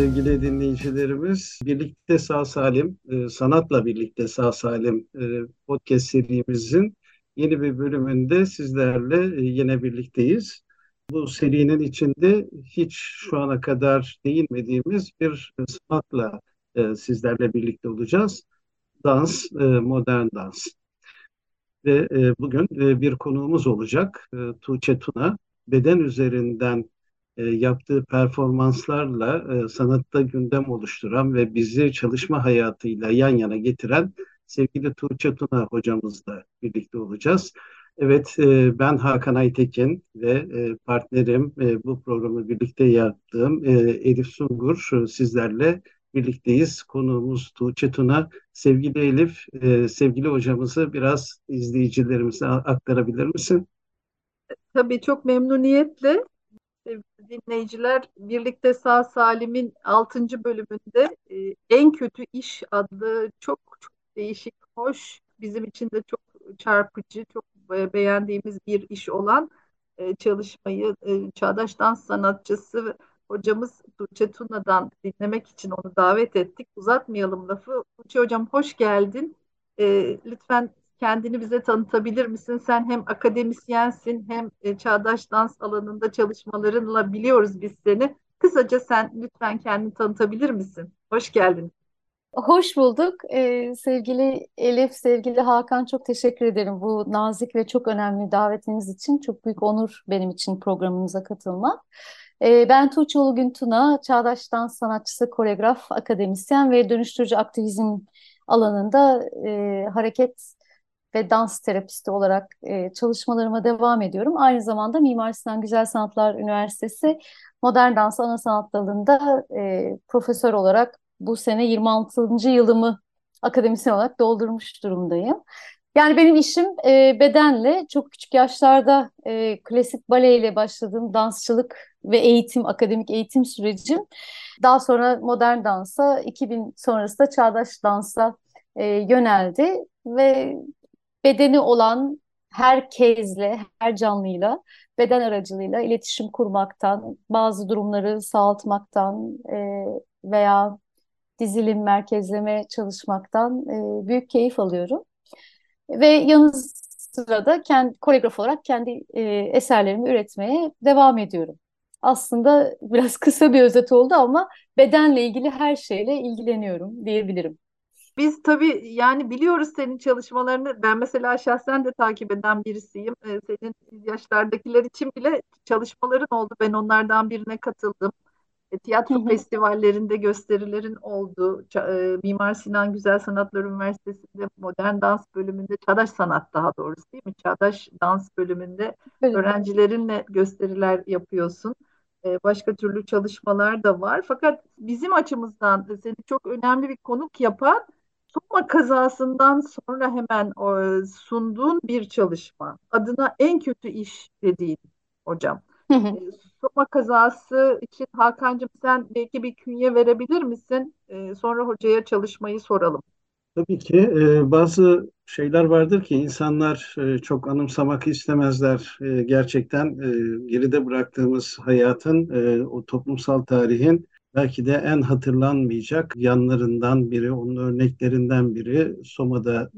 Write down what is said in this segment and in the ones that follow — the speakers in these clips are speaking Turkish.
sevgili dinleyicilerimiz. Birlikte Sağ Salim, e, Sanatla Birlikte Sağ Salim e, podcast serimizin yeni bir bölümünde sizlerle e, yine birlikteyiz. Bu serinin içinde hiç şu ana kadar değinmediğimiz bir sanatla sizlerle birlikte olacağız. Dans, modern dans. Ve bugün bir konuğumuz olacak. Tuğçe Tuna. Beden üzerinden e, yaptığı performanslarla e, sanatta gündem oluşturan ve bizi çalışma hayatıyla yan yana getiren sevgili Tuğçe Tuna hocamızla birlikte olacağız. Evet, e, ben Hakan Aytekin ve e, partnerim e, bu programı birlikte yaptığım e, Elif Sungur e, sizlerle birlikteyiz. Konuğumuz Tuğçe Tuna. Sevgili Elif, e, sevgili hocamızı biraz izleyicilerimize aktarabilir misin? Tabii çok memnuniyetle dinleyiciler birlikte sağ salimin 6. bölümünde e, en kötü iş adlı çok çok değişik, hoş, bizim için de çok çarpıcı, çok beğendiğimiz bir iş olan e, çalışmayı e, çağdaş dans sanatçısı hocamız Tuğçe Tuna'dan dinlemek için onu davet ettik. Uzatmayalım lafı. Tuğçe hocam hoş geldin. E, lütfen kendini bize tanıtabilir misin? Sen hem akademisyensin hem e, çağdaş dans alanında çalışmalarınla biliyoruz biz seni. Kısaca sen lütfen kendini tanıtabilir misin? Hoş geldin. Hoş bulduk. Ee, sevgili Elif, sevgili Hakan çok teşekkür ederim bu nazik ve çok önemli davetiniz için. Çok büyük onur benim için programınıza katılmak. Ee, ben Tuğçe Tuna, çağdaş dans sanatçısı, koreograf, akademisyen ve dönüştürücü aktivizm alanında e, hareket ve dans terapisti olarak e, çalışmalarıma devam ediyorum. Aynı zamanda Mimar Sinan Güzel Sanatlar Üniversitesi Modern Dans Ana Sanat Dalı'nda e, profesör olarak bu sene 26. yılımı akademisyen olarak doldurmuş durumdayım. Yani benim işim e, bedenle çok küçük yaşlarda e, klasik baleyle başladığım dansçılık ve eğitim, akademik eğitim sürecim. Daha sonra modern dansa, 2000 sonrası da çağdaş dansa e, yöneldi ve bedeni olan herkesle, her canlıyla beden aracılığıyla iletişim kurmaktan, bazı durumları sağaltmaktan e, veya dizilim merkezleme çalışmaktan e, büyük keyif alıyorum. Ve yanı sırada kendi koreograf olarak kendi e, eserlerimi üretmeye devam ediyorum. Aslında biraz kısa bir özet oldu ama bedenle ilgili her şeyle ilgileniyorum diyebilirim. Biz tabii yani biliyoruz senin çalışmalarını. Ben mesela şahsen de takip eden birisiyim. Ee, senin yaşlardakiler için bile çalışmaların oldu. Ben onlardan birine katıldım. E, tiyatro festivallerinde gösterilerin oldu. E, Mimar Sinan Güzel Sanatlar Üniversitesi'nde modern dans bölümünde, çağdaş sanat daha doğrusu değil mi? Çağdaş dans bölümünde evet. öğrencilerinle gösteriler yapıyorsun. E, başka türlü çalışmalar da var. Fakat bizim açımızdan seni çok önemli bir konuk yapan Soma kazasından sonra hemen o, sunduğun bir çalışma. Adına en kötü iş dediğin hocam. Hı hı. E, Soma kazası için Hakan'cığım sen belki bir künye verebilir misin? E, sonra hocaya çalışmayı soralım. Tabii ki e, bazı şeyler vardır ki insanlar e, çok anımsamak istemezler. E, gerçekten e, geride bıraktığımız hayatın, e, o toplumsal tarihin belki de en hatırlanmayacak yanlarından biri, onun örneklerinden biri Soma'da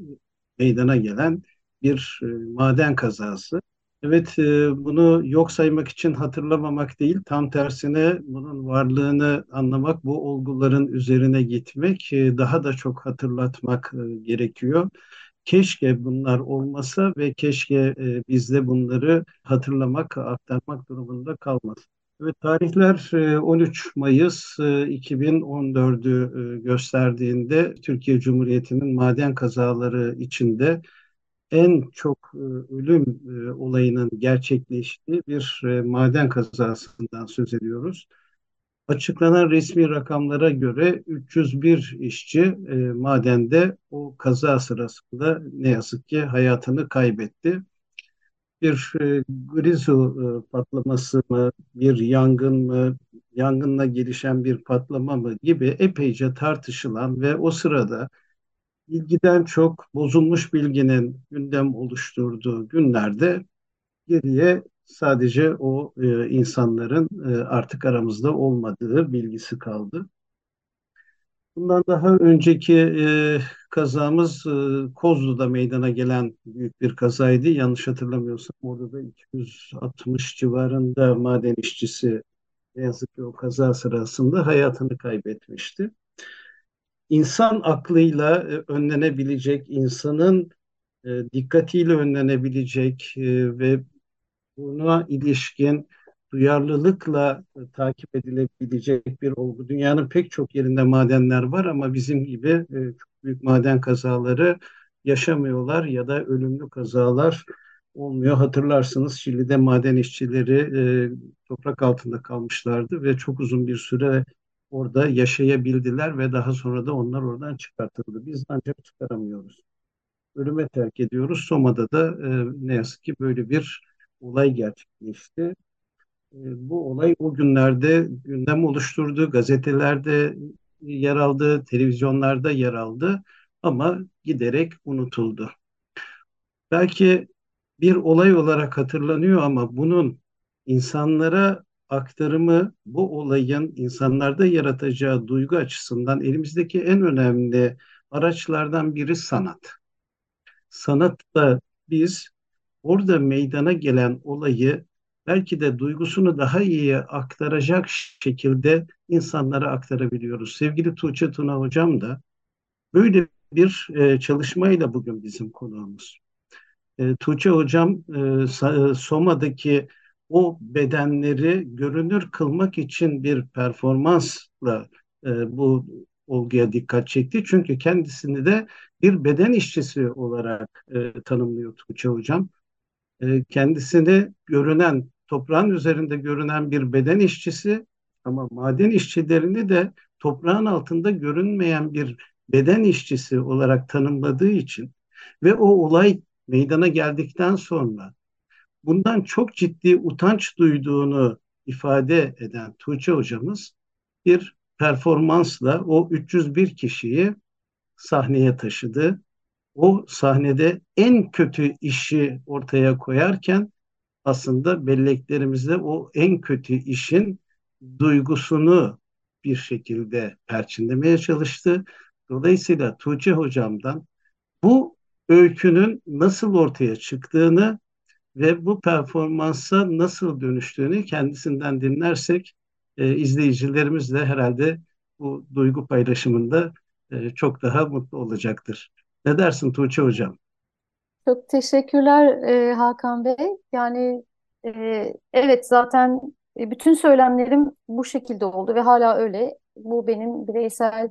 meydana gelen bir e, maden kazası. Evet, e, bunu yok saymak için hatırlamamak değil, tam tersine bunun varlığını anlamak, bu olguların üzerine gitmek, e, daha da çok hatırlatmak gerekiyor. Keşke bunlar olmasa ve keşke biz de bunları hatırlamak, aktarmak durumunda kalmasın. Evet, tarihler 13 e, Mayıs 2014'ü e, e, gösterdiğinde Türkiye Cumhuriyeti'nin maden kazaları içinde en çok ölüm olayının gerçekleştiği bir maden kazasından söz ediyoruz. Açıklanan resmi rakamlara göre 301 işçi madende o kaza sırasında ne yazık ki hayatını kaybetti bir e, grizu e, patlaması mı, bir yangın mı, yangınla gelişen bir patlama mı gibi epeyce tartışılan ve o sırada bilgiden çok bozulmuş bilginin gündem oluşturduğu günlerde geriye sadece o e, insanların e, artık aramızda olmadığı bilgisi kaldı. Bundan daha önceki e, kazamız e, Kozlu'da meydana gelen büyük bir kazaydı. Yanlış hatırlamıyorsam orada da 260 civarında maden işçisi ne yazık ki o kaza sırasında hayatını kaybetmişti. İnsan aklıyla e, önlenebilecek, insanın e, dikkatiyle önlenebilecek e, ve buna ilişkin duyarlılıkla e, takip edilebilecek bir olgu. Dünyanın pek çok yerinde madenler var ama bizim gibi e, çok büyük maden kazaları yaşamıyorlar ya da ölümlü kazalar olmuyor. Hatırlarsınız Şili'de maden işçileri e, toprak altında kalmışlardı ve çok uzun bir süre orada yaşayabildiler ve daha sonra da onlar oradan çıkartıldı. Biz ancak çıkaramıyoruz. Ölüme terk ediyoruz. Soma'da da ne yazık ki böyle bir olay gerçekleşti. E, bu olay o günlerde gündem oluşturdu. Gazetelerde yer aldı, televizyonlarda yer aldı ama giderek unutuldu. Belki bir olay olarak hatırlanıyor ama bunun insanlara aktarımı bu olayın insanlarda yaratacağı duygu açısından elimizdeki en önemli araçlardan biri sanat. Sanatla biz orada meydana gelen olayı belki de duygusunu daha iyi aktaracak şekilde insanlara aktarabiliyoruz. Sevgili Tuğçe Tuna hocam da böyle bir e, çalışmayla bugün bizim konuğumuz. E, Tuğçe hocam e, e Soma'daki o bedenleri görünür kılmak için bir performansla e, bu olguya dikkat çekti. Çünkü kendisini de bir beden işçisi olarak e, tanımlıyor Tuğçe hocam. E, kendisini görünen, toprağın üzerinde görünen bir beden işçisi ama maden işçilerini de toprağın altında görünmeyen bir beden işçisi olarak tanımladığı için ve o olay meydana geldikten sonra bundan çok ciddi utanç duyduğunu ifade eden Tuğçe hocamız bir performansla o 301 kişiyi sahneye taşıdı. O sahnede en kötü işi ortaya koyarken aslında belleklerimizde o en kötü işin duygusunu bir şekilde perçinlemeye çalıştı. Dolayısıyla Tuğçe hocamdan bu öykünün nasıl ortaya çıktığını ve bu performansa nasıl dönüştüğünü kendisinden dinlersek e, izleyicilerimiz de herhalde bu duygu paylaşımında e, çok daha mutlu olacaktır. Ne dersin Tuğçe Hocam? Çok teşekkürler e, Hakan Bey. Yani e, evet zaten bütün söylemlerim bu şekilde oldu ve hala öyle. Bu benim bireysel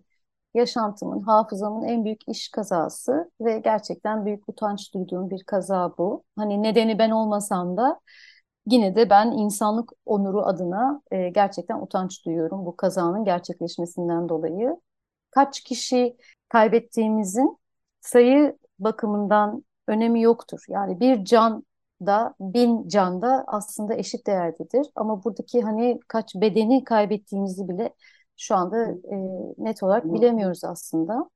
yaşantımın, hafızamın en büyük iş kazası ve gerçekten büyük utanç duyduğum bir kaza bu. Hani nedeni ben olmasam da yine de ben insanlık onuru adına e, gerçekten utanç duyuyorum bu kazanın gerçekleşmesinden dolayı. Kaç kişi kaybettiğimizin sayı bakımından önemi yoktur. Yani bir can da bin can da aslında eşit değerdedir. Ama buradaki hani kaç bedeni kaybettiğimizi bile şu anda e, net olarak bilemiyoruz aslında.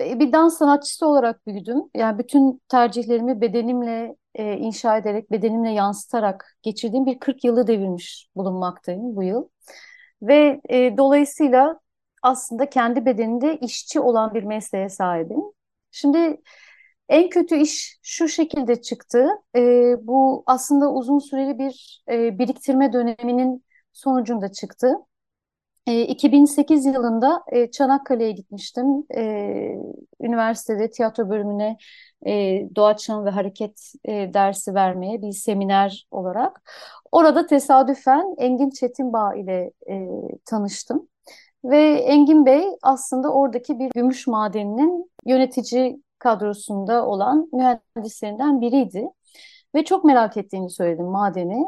Bir dans sanatçısı olarak büyüdüm. Yani bütün tercihlerimi bedenimle e, inşa ederek, bedenimle yansıtarak geçirdiğim bir 40 yılı devirmiş bulunmaktayım bu yıl. Ve e, dolayısıyla aslında kendi bedeninde işçi olan bir mesleğe sahibim. Şimdi en kötü iş şu şekilde çıktı. E, bu aslında uzun süreli bir e, biriktirme döneminin sonucunda çıktı. 2008 e, yılında e, Çanakkale'ye gitmiştim. E, üniversitede tiyatro bölümüne doğaçlama ve hareket dersi vermeye bir seminer olarak. Orada tesadüfen Engin Çetinbağ ile tanıştım. Ve Engin Bey aslında oradaki bir gümüş madeninin yönetici kadrosunda olan mühendislerinden biriydi. Ve çok merak ettiğini söyledim madeni.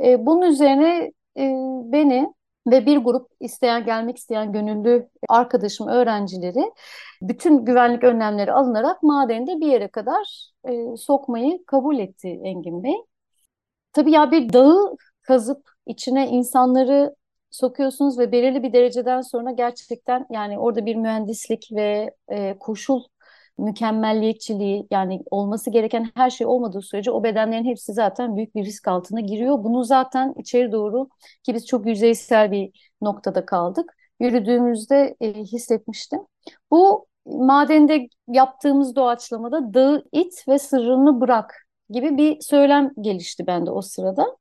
Bunun üzerine beni ve bir grup isteyen gelmek isteyen gönüllü arkadaşım öğrencileri bütün güvenlik önlemleri alınarak madende bir yere kadar e, sokmayı kabul etti Engin Bey. Tabii ya bir dağı kazıp içine insanları sokuyorsunuz ve belirli bir dereceden sonra gerçekten yani orada bir mühendislik ve e, koşul mükemmelliyetçiliği yani olması gereken her şey olmadığı sürece o bedenlerin hepsi zaten büyük bir risk altına giriyor. Bunu zaten içeri doğru ki biz çok yüzeysel bir noktada kaldık. Yürüdüğümüzde e, hissetmiştim. Bu madende yaptığımız doğaçlamada dağı it ve sırrını bırak gibi bir söylem gelişti bende o sırada.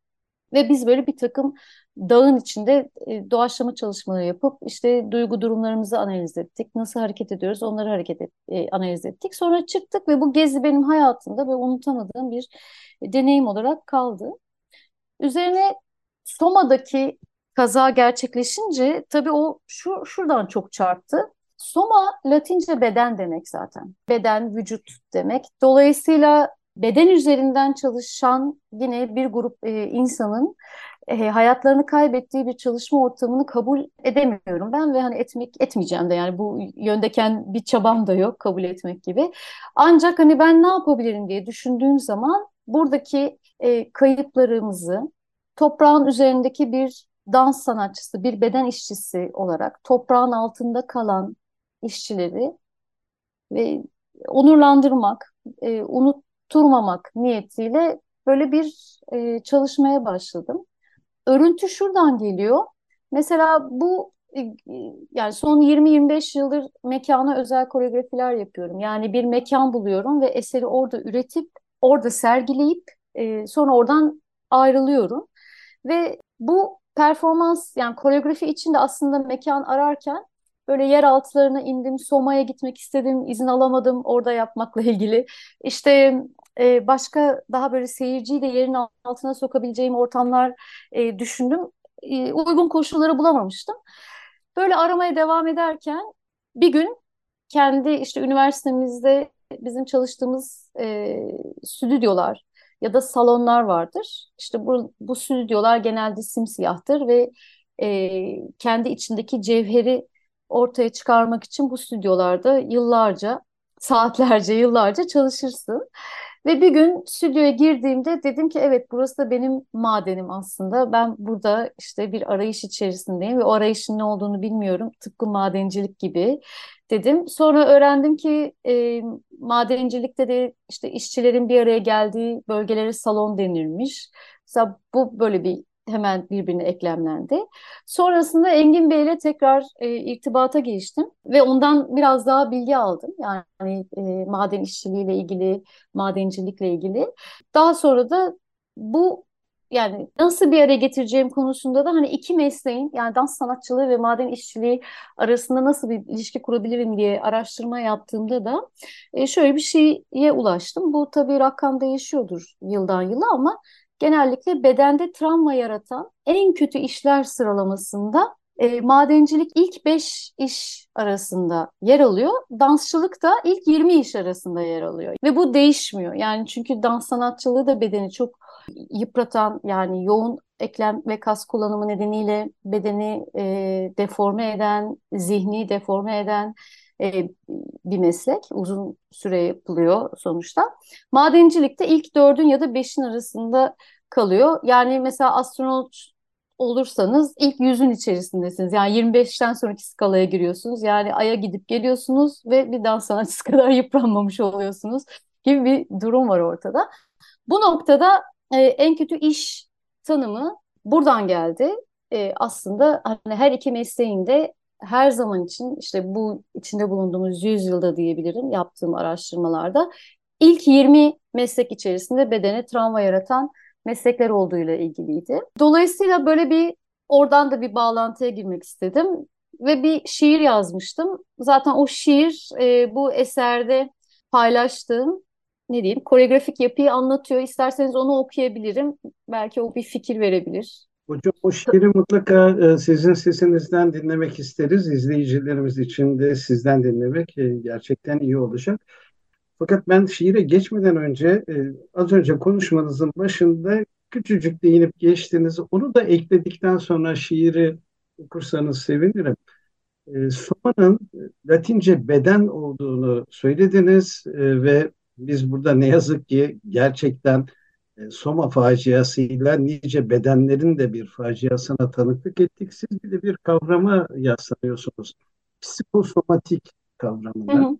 Ve biz böyle bir takım dağın içinde e, doğaçlama çalışmaları yapıp işte duygu durumlarımızı analiz ettik. Nasıl hareket ediyoruz onları hareket et, e, analiz ettik. Sonra çıktık ve bu gezi benim hayatımda ve unutamadığım bir deneyim olarak kaldı. Üzerine Soma'daki kaza gerçekleşince tabii o şu şuradan çok çarptı. Soma Latince beden demek zaten. Beden, vücut demek. Dolayısıyla beden üzerinden çalışan yine bir grup e, insanın e, hayatlarını kaybettiği bir çalışma ortamını kabul edemiyorum ben ve hani etmek etmeyeceğim de yani bu yöndeken bir çabam da yok kabul etmek gibi. Ancak hani ben ne yapabilirim diye düşündüğüm zaman buradaki e, kayıplarımızı toprağın üzerindeki bir dans sanatçısı, bir beden işçisi olarak toprağın altında kalan işçileri ve onurlandırmak, e, unutturmamak niyetiyle böyle bir e, çalışmaya başladım. Örüntü şuradan geliyor. Mesela bu e, yani son 20-25 yıldır mekana özel koreografiler yapıyorum. Yani bir mekan buluyorum ve eseri orada üretip, orada sergileyip e, sonra oradan ayrılıyorum. Ve bu performans yani koreografi için de aslında mekan ararken böyle yer altlarına indim, Soma'ya gitmek istedim, izin alamadım orada yapmakla ilgili. İşte e, başka daha böyle seyirciyi de yerin altına sokabileceğim ortamlar e, düşündüm. E, uygun koşulları bulamamıştım. Böyle aramaya devam ederken bir gün kendi işte üniversitemizde bizim çalıştığımız e, stüdyolar ya da salonlar vardır. İşte bu, bu stüdyolar genelde simsiyahtır ve e, kendi içindeki cevheri ortaya çıkarmak için bu stüdyolarda yıllarca, saatlerce, yıllarca çalışırsın. Ve bir gün stüdyoya girdiğimde dedim ki evet burası da benim madenim aslında. Ben burada işte bir arayış içerisindeyim ve o arayışın ne olduğunu bilmiyorum. Tıpkı madencilik gibi dedim. Sonra öğrendim ki e, madencilikte de işte işçilerin bir araya geldiği bölgelere salon denirmiş. Mesela bu böyle bir hemen birbirine eklemlendi. Sonrasında Engin Bey ile tekrar e, irtibata geçtim ve ondan biraz daha bilgi aldım. Yani e, maden işçiliğiyle ilgili, madencilikle ilgili. Daha sonra da bu yani nasıl bir araya getireceğim konusunda da hani iki mesleğin yani dans sanatçılığı ve maden işçiliği arasında nasıl bir ilişki kurabilirim diye araştırma yaptığımda da e, şöyle bir şeye ulaştım. Bu tabii rakam değişiyordur yıldan yıla ama genellikle bedende travma yaratan en kötü işler sıralamasında e, madencilik ilk 5 iş arasında yer alıyor. Dansçılık da ilk 20 iş arasında yer alıyor. Ve bu değişmiyor. Yani çünkü dans sanatçılığı da bedeni çok yıpratan yani yoğun eklem ve kas kullanımı nedeniyle bedeni e, deforme eden, zihni deforme eden e, bir meslek. Uzun süre yapılıyor sonuçta. Madencilikte ilk dördün ya da beşin arasında kalıyor. Yani mesela astronot olursanız ilk yüzün içerisindesiniz. Yani 25'ten sonraki skalaya giriyorsunuz. Yani Ay'a gidip geliyorsunuz ve bir dans sanatçısı kadar yıpranmamış oluyorsunuz gibi bir durum var ortada. Bu noktada e, en kötü iş tanımı buradan geldi. E, aslında hani her iki mesleğin de her zaman için işte bu içinde bulunduğumuz yüzyılda diyebilirim yaptığım araştırmalarda ilk 20 meslek içerisinde bedene travma yaratan meslekler olduğuyla ilgiliydi. Dolayısıyla böyle bir oradan da bir bağlantıya girmek istedim ve bir şiir yazmıştım. Zaten o şiir e, bu eserde paylaştığım ne diyeyim koreografik yapıyı anlatıyor. İsterseniz onu okuyabilirim. Belki o bir fikir verebilir. Hocam o şiiri mutlaka e, sizin sesinizden dinlemek isteriz. İzleyicilerimiz için de sizden dinlemek e, gerçekten iyi olacak. Fakat ben şiire geçmeden önce e, az önce konuşmanızın başında küçücük değinip geçtiniz. Onu da ekledikten sonra şiiri okursanız sevinirim. Soma'nın Latince beden olduğunu söylediniz ve biz burada ne yazık ki gerçekten Soma faciasıyla nice bedenlerin de bir faciasına tanıklık ettik. Siz bir de bir kavrama yaslanıyorsunuz. Psikosomatik kavramına. Hı hı.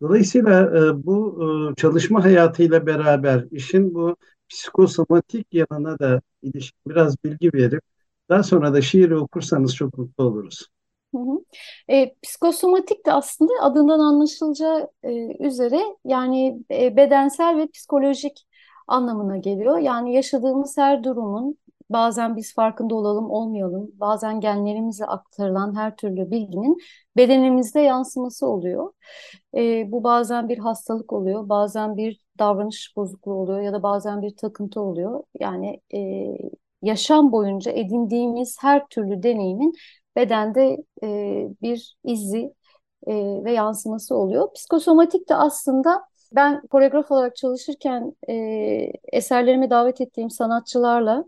Dolayısıyla e, bu e, çalışma hayatıyla beraber işin bu psikosomatik yanına da ilişkin biraz bilgi verip daha sonra da şiiri okursanız çok mutlu oluruz. Hı hı. E, psikosomatik de aslında adından anlaşılacağı e, üzere yani e, bedensel ve psikolojik anlamına geliyor. Yani yaşadığımız her durumun bazen biz farkında olalım olmayalım, bazen genlerimize aktarılan her türlü bilginin bedenimizde yansıması oluyor. E, bu bazen bir hastalık oluyor, bazen bir davranış bozukluğu oluyor ya da bazen bir takıntı oluyor. Yani e, yaşam boyunca edindiğimiz her türlü deneyimin bedende e, bir izi e, ve yansıması oluyor. Psikosomatik de aslında ben koreograf olarak çalışırken e, eserlerime davet ettiğim sanatçılarla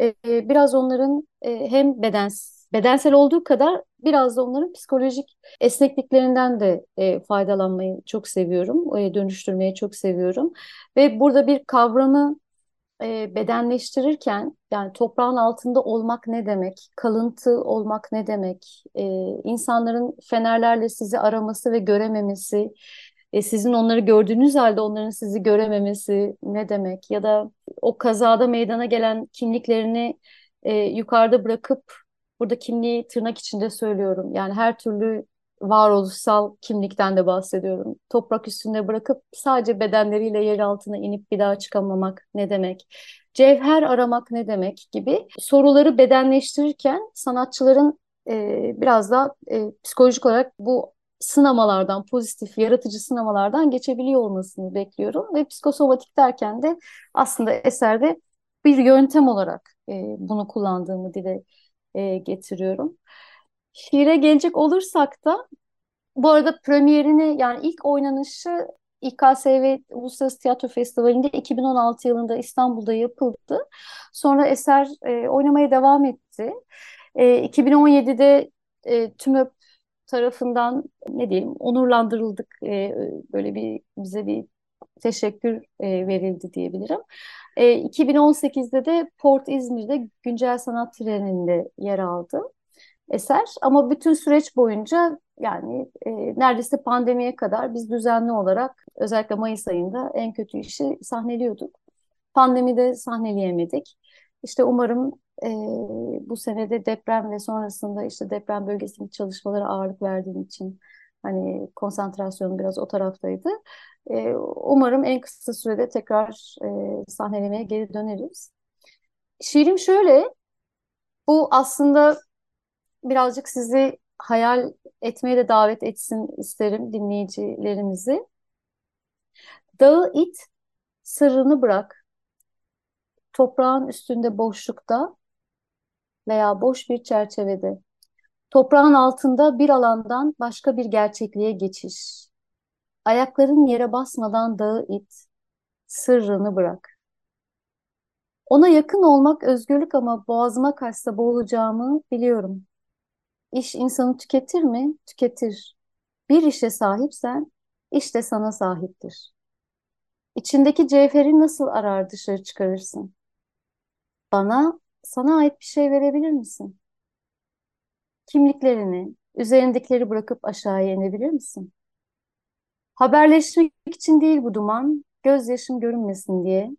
e, biraz onların e, hem beden bedensel olduğu kadar biraz da onların psikolojik esnekliklerinden de e, faydalanmayı çok seviyorum, e, dönüştürmeyi çok seviyorum. Ve burada bir kavramı e, bedenleştirirken yani toprağın altında olmak ne demek, kalıntı olmak ne demek, e, insanların fenerlerle sizi araması ve görememesi, e, sizin onları gördüğünüz halde onların sizi görememesi ne demek ya da o kazada meydana gelen kimliklerini e, yukarıda bırakıp burada kimliği tırnak içinde söylüyorum yani her türlü varoluşsal kimlikten de bahsediyorum. Toprak üstünde bırakıp sadece bedenleriyle yer altına inip bir daha çıkamamak ne demek? Cevher aramak ne demek gibi soruları bedenleştirirken sanatçıların e, biraz da e, psikolojik olarak bu sınamalardan, pozitif, yaratıcı sınamalardan geçebiliyor olmasını bekliyorum. Ve psikosomatik derken de aslında eserde bir yöntem olarak e, bunu kullandığımı dile e, getiriyorum. Şiire gelecek olursak da bu arada premierini yani ilk oynanışı İKSV Uluslararası Tiyatro Festivali'nde 2016 yılında İstanbul'da yapıldı. Sonra eser e, oynamaya devam etti. E, 2017'de e, TÜMÖP tarafından ne diyelim onurlandırıldık. E, böyle bir bize bir teşekkür e, verildi diyebilirim. E, 2018'de de Port İzmir'de Güncel Sanat Treni'nde yer aldı eser. Ama bütün süreç boyunca yani e, neredeyse pandemiye kadar biz düzenli olarak özellikle Mayıs ayında en kötü işi sahneliyorduk. Pandemide sahneleyemedik. İşte umarım e, bu senede deprem ve sonrasında işte deprem bölgesindeki çalışmalara ağırlık verdiğim için hani konsantrasyonum biraz o taraftaydı. E, umarım en kısa sürede tekrar e, sahnelemeye geri döneriz. Şiirim şöyle, bu aslında birazcık sizi hayal etmeye de davet etsin isterim dinleyicilerimizi. Dağı it, sırrını bırak. Toprağın üstünde boşlukta veya boş bir çerçevede. Toprağın altında bir alandan başka bir gerçekliğe geçiş. Ayakların yere basmadan dağı it, sırrını bırak. Ona yakın olmak özgürlük ama boğazıma kaçsa boğulacağımı biliyorum. İş insanı tüketir mi? Tüketir. Bir işe sahipsen, iş de sana sahiptir. İçindeki cevheri nasıl arar dışarı çıkarırsın? Bana, sana ait bir şey verebilir misin? Kimliklerini, üzerindekileri bırakıp aşağıya inebilir misin? Haberleşmek için değil bu duman, gözyaşım görünmesin diye.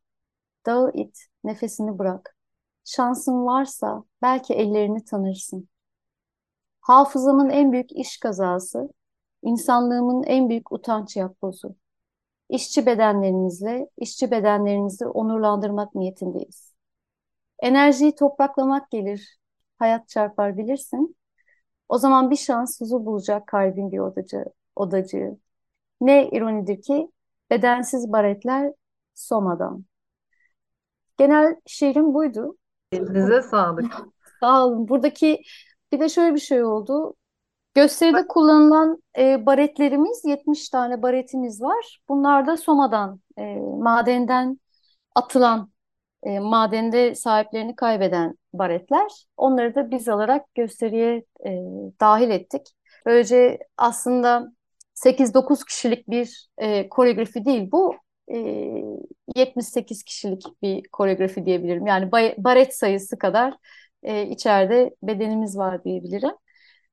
Dağı it, nefesini bırak. Şansın varsa belki ellerini tanırsın. Hafızamın en büyük iş kazası, insanlığımın en büyük utanç yapbozu. İşçi bedenlerimizle, işçi bedenlerimizi onurlandırmak niyetindeyiz. Enerjiyi topraklamak gelir, hayat çarpar bilirsin. O zaman bir şans huzur bulacak kalbin bir odacı, odacığı. Ne ironidir ki bedensiz baretler somadan. Genel şiirim buydu. Elinize sağlık. Sağ olun. Buradaki bir de şöyle bir şey oldu. Gösteride kullanılan e, baretlerimiz 70 tane baretimiz var. Bunlar da Soma'dan, e, madenden atılan, e, madende sahiplerini kaybeden baretler. Onları da biz alarak gösteriye e, dahil ettik. Böylece aslında 8-9 kişilik bir e, koreografi değil bu. E, 78 kişilik bir koreografi diyebilirim. Yani baret sayısı kadar e, içeride bedenimiz var diyebilirim.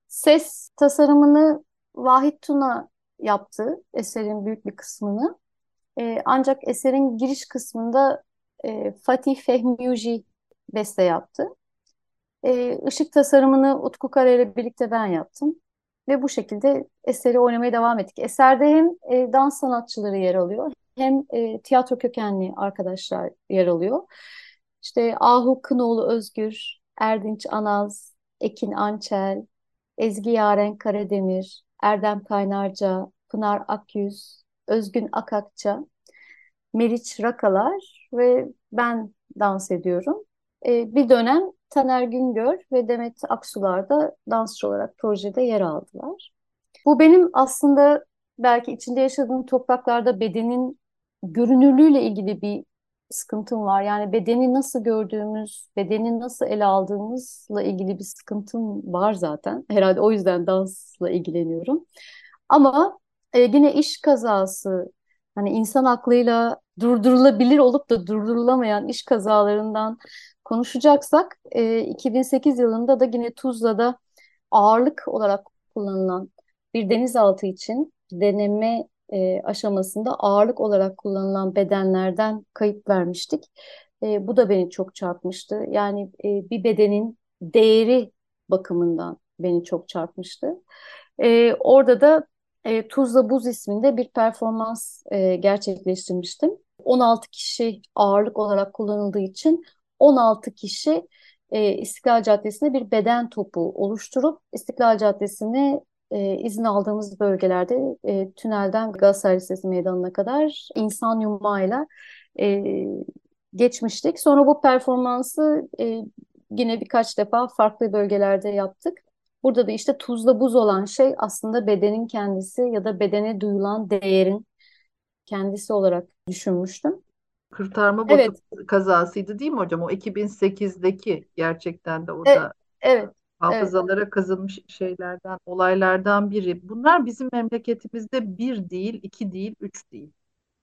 Ses tasarımını Vahit Tuna yaptı eserin büyük bir kısmını. E, ancak eserin giriş kısmında e, Fatih Fehmiyuji beste yaptı. E, ışık tasarımını Utku Kara ile birlikte ben yaptım. Ve bu şekilde eseri oynamaya devam ettik. Eserde hem e, dans sanatçıları yer alıyor hem e, tiyatro kökenli arkadaşlar yer alıyor. İşte Ahu Kınoğlu Özgür, Erdinç Anaz, Ekin Ançel, Ezgi Yaren Karademir, Erdem Kaynarca, Pınar Akyüz, Özgün Akakça, Meriç Rakalar ve ben dans ediyorum. E, bir dönem Taner Güngör ve Demet Aksular da dansçı olarak projede yer aldılar. Bu benim aslında belki içinde yaşadığım topraklarda bedenin görünürlüğüyle ilgili bir sıkıntım var. Yani bedeni nasıl gördüğümüz, bedeni nasıl ele aldığımızla ilgili bir sıkıntım var zaten. Herhalde o yüzden dansla ilgileniyorum. Ama e, yine iş kazası, hani insan aklıyla durdurulabilir olup da durdurulamayan iş kazalarından konuşacaksak e, 2008 yılında da yine Tuzla'da ağırlık olarak kullanılan bir denizaltı için deneme e, aşamasında ağırlık olarak kullanılan bedenlerden kayıp vermiştik. E, bu da beni çok çarpmıştı. Yani e, bir bedenin değeri bakımından beni çok çarpmıştı. E, orada da e, Tuzla Buz isminde bir performans e, gerçekleştirmiştim. 16 kişi ağırlık olarak kullanıldığı için 16 kişi e, İstiklal Caddesi'nde bir beden topu oluşturup İstiklal Caddesi'ni e, izin aldığımız bölgelerde e, tünelden Galatasaray Lisesi meydanına kadar insan yumağıyla e, geçmiştik. Sonra bu performansı e, yine birkaç defa farklı bölgelerde yaptık. Burada da işte tuzla buz olan şey aslında bedenin kendisi ya da bedene duyulan değerin kendisi olarak düşünmüştüm. Kurtarma botu evet. kazasıydı değil mi hocam? O 2008'deki gerçekten de orada evet, evet, hafızalara evet. kazınmış şeylerden, olaylardan biri. Bunlar bizim memleketimizde bir değil, iki değil, üç değil.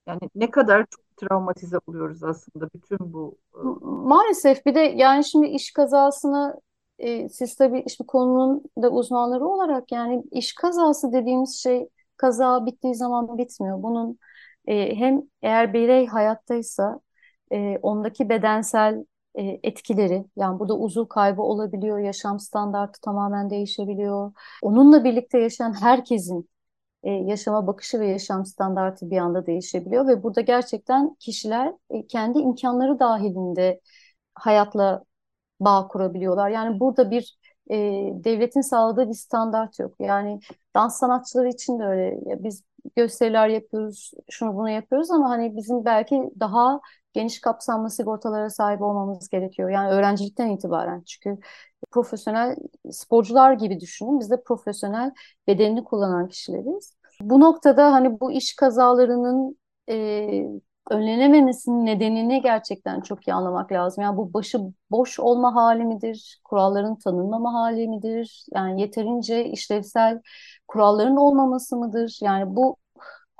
Yani ne kadar çok travmatize oluyoruz aslında bütün bu. E, maalesef bir de yani şimdi iş kazasını e, siz tabii işte konunun da uzmanları olarak yani iş kazası dediğimiz şey kaza bittiği zaman bitmiyor. Bunun e, hem eğer birey hayattaysa e, ondaki bedensel e, etkileri yani burada uzuv kaybı olabiliyor, yaşam standartı tamamen değişebiliyor. Onunla birlikte yaşayan herkesin e, yaşama bakışı ve yaşam standartı bir anda değişebiliyor ve burada gerçekten kişiler e, kendi imkanları dahilinde hayatla bağ kurabiliyorlar. Yani burada bir e, devletin sağladığı bir standart yok. Yani dans sanatçıları için de öyle. Ya biz gösteriler yapıyoruz, şunu bunu yapıyoruz ama hani bizim belki daha geniş kapsamlı sigortalara sahip olmamız gerekiyor. Yani öğrencilikten itibaren. Çünkü profesyonel sporcular gibi düşünün. Biz de profesyonel bedenini kullanan kişileriz. Bu noktada hani bu iş kazalarının e, önlenememesinin nedenini gerçekten çok iyi anlamak lazım. Yani bu başı boş olma hali midir? Kuralların tanınmama hali midir? Yani yeterince işlevsel kuralların olmaması mıdır? Yani bu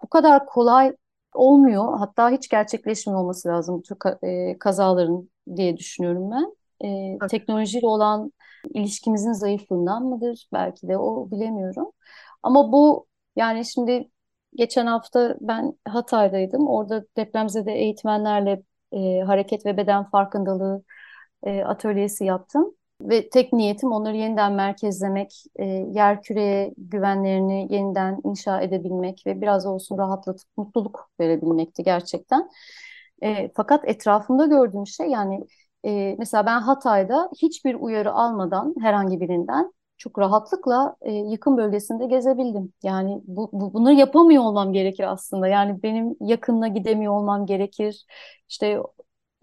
bu kadar kolay olmuyor. Hatta hiç gerçekleşmiyor olması lazım bu e, kazaların diye düşünüyorum ben. E, evet. Teknolojiyle olan ilişkimizin zayıflığından mıdır? Belki de o bilemiyorum. Ama bu yani şimdi geçen hafta ben Hatay'daydım. Orada depremzede eğitmenlerle e, hareket ve beden farkındalığı e, atölyesi yaptım. Ve tek niyetim onları yeniden merkezlemek, e, yer küreye güvenlerini yeniden inşa edebilmek ve biraz olsun rahatlatıp mutluluk verebilmekti gerçekten. E, fakat etrafımda gördüğüm şey yani e, mesela ben Hatay'da hiçbir uyarı almadan herhangi birinden çok rahatlıkla e, yıkım bölgesinde gezebildim. Yani bu, bu, bunları yapamıyor olmam gerekir aslında. Yani benim yakınına gidemiyor olmam gerekir. İşte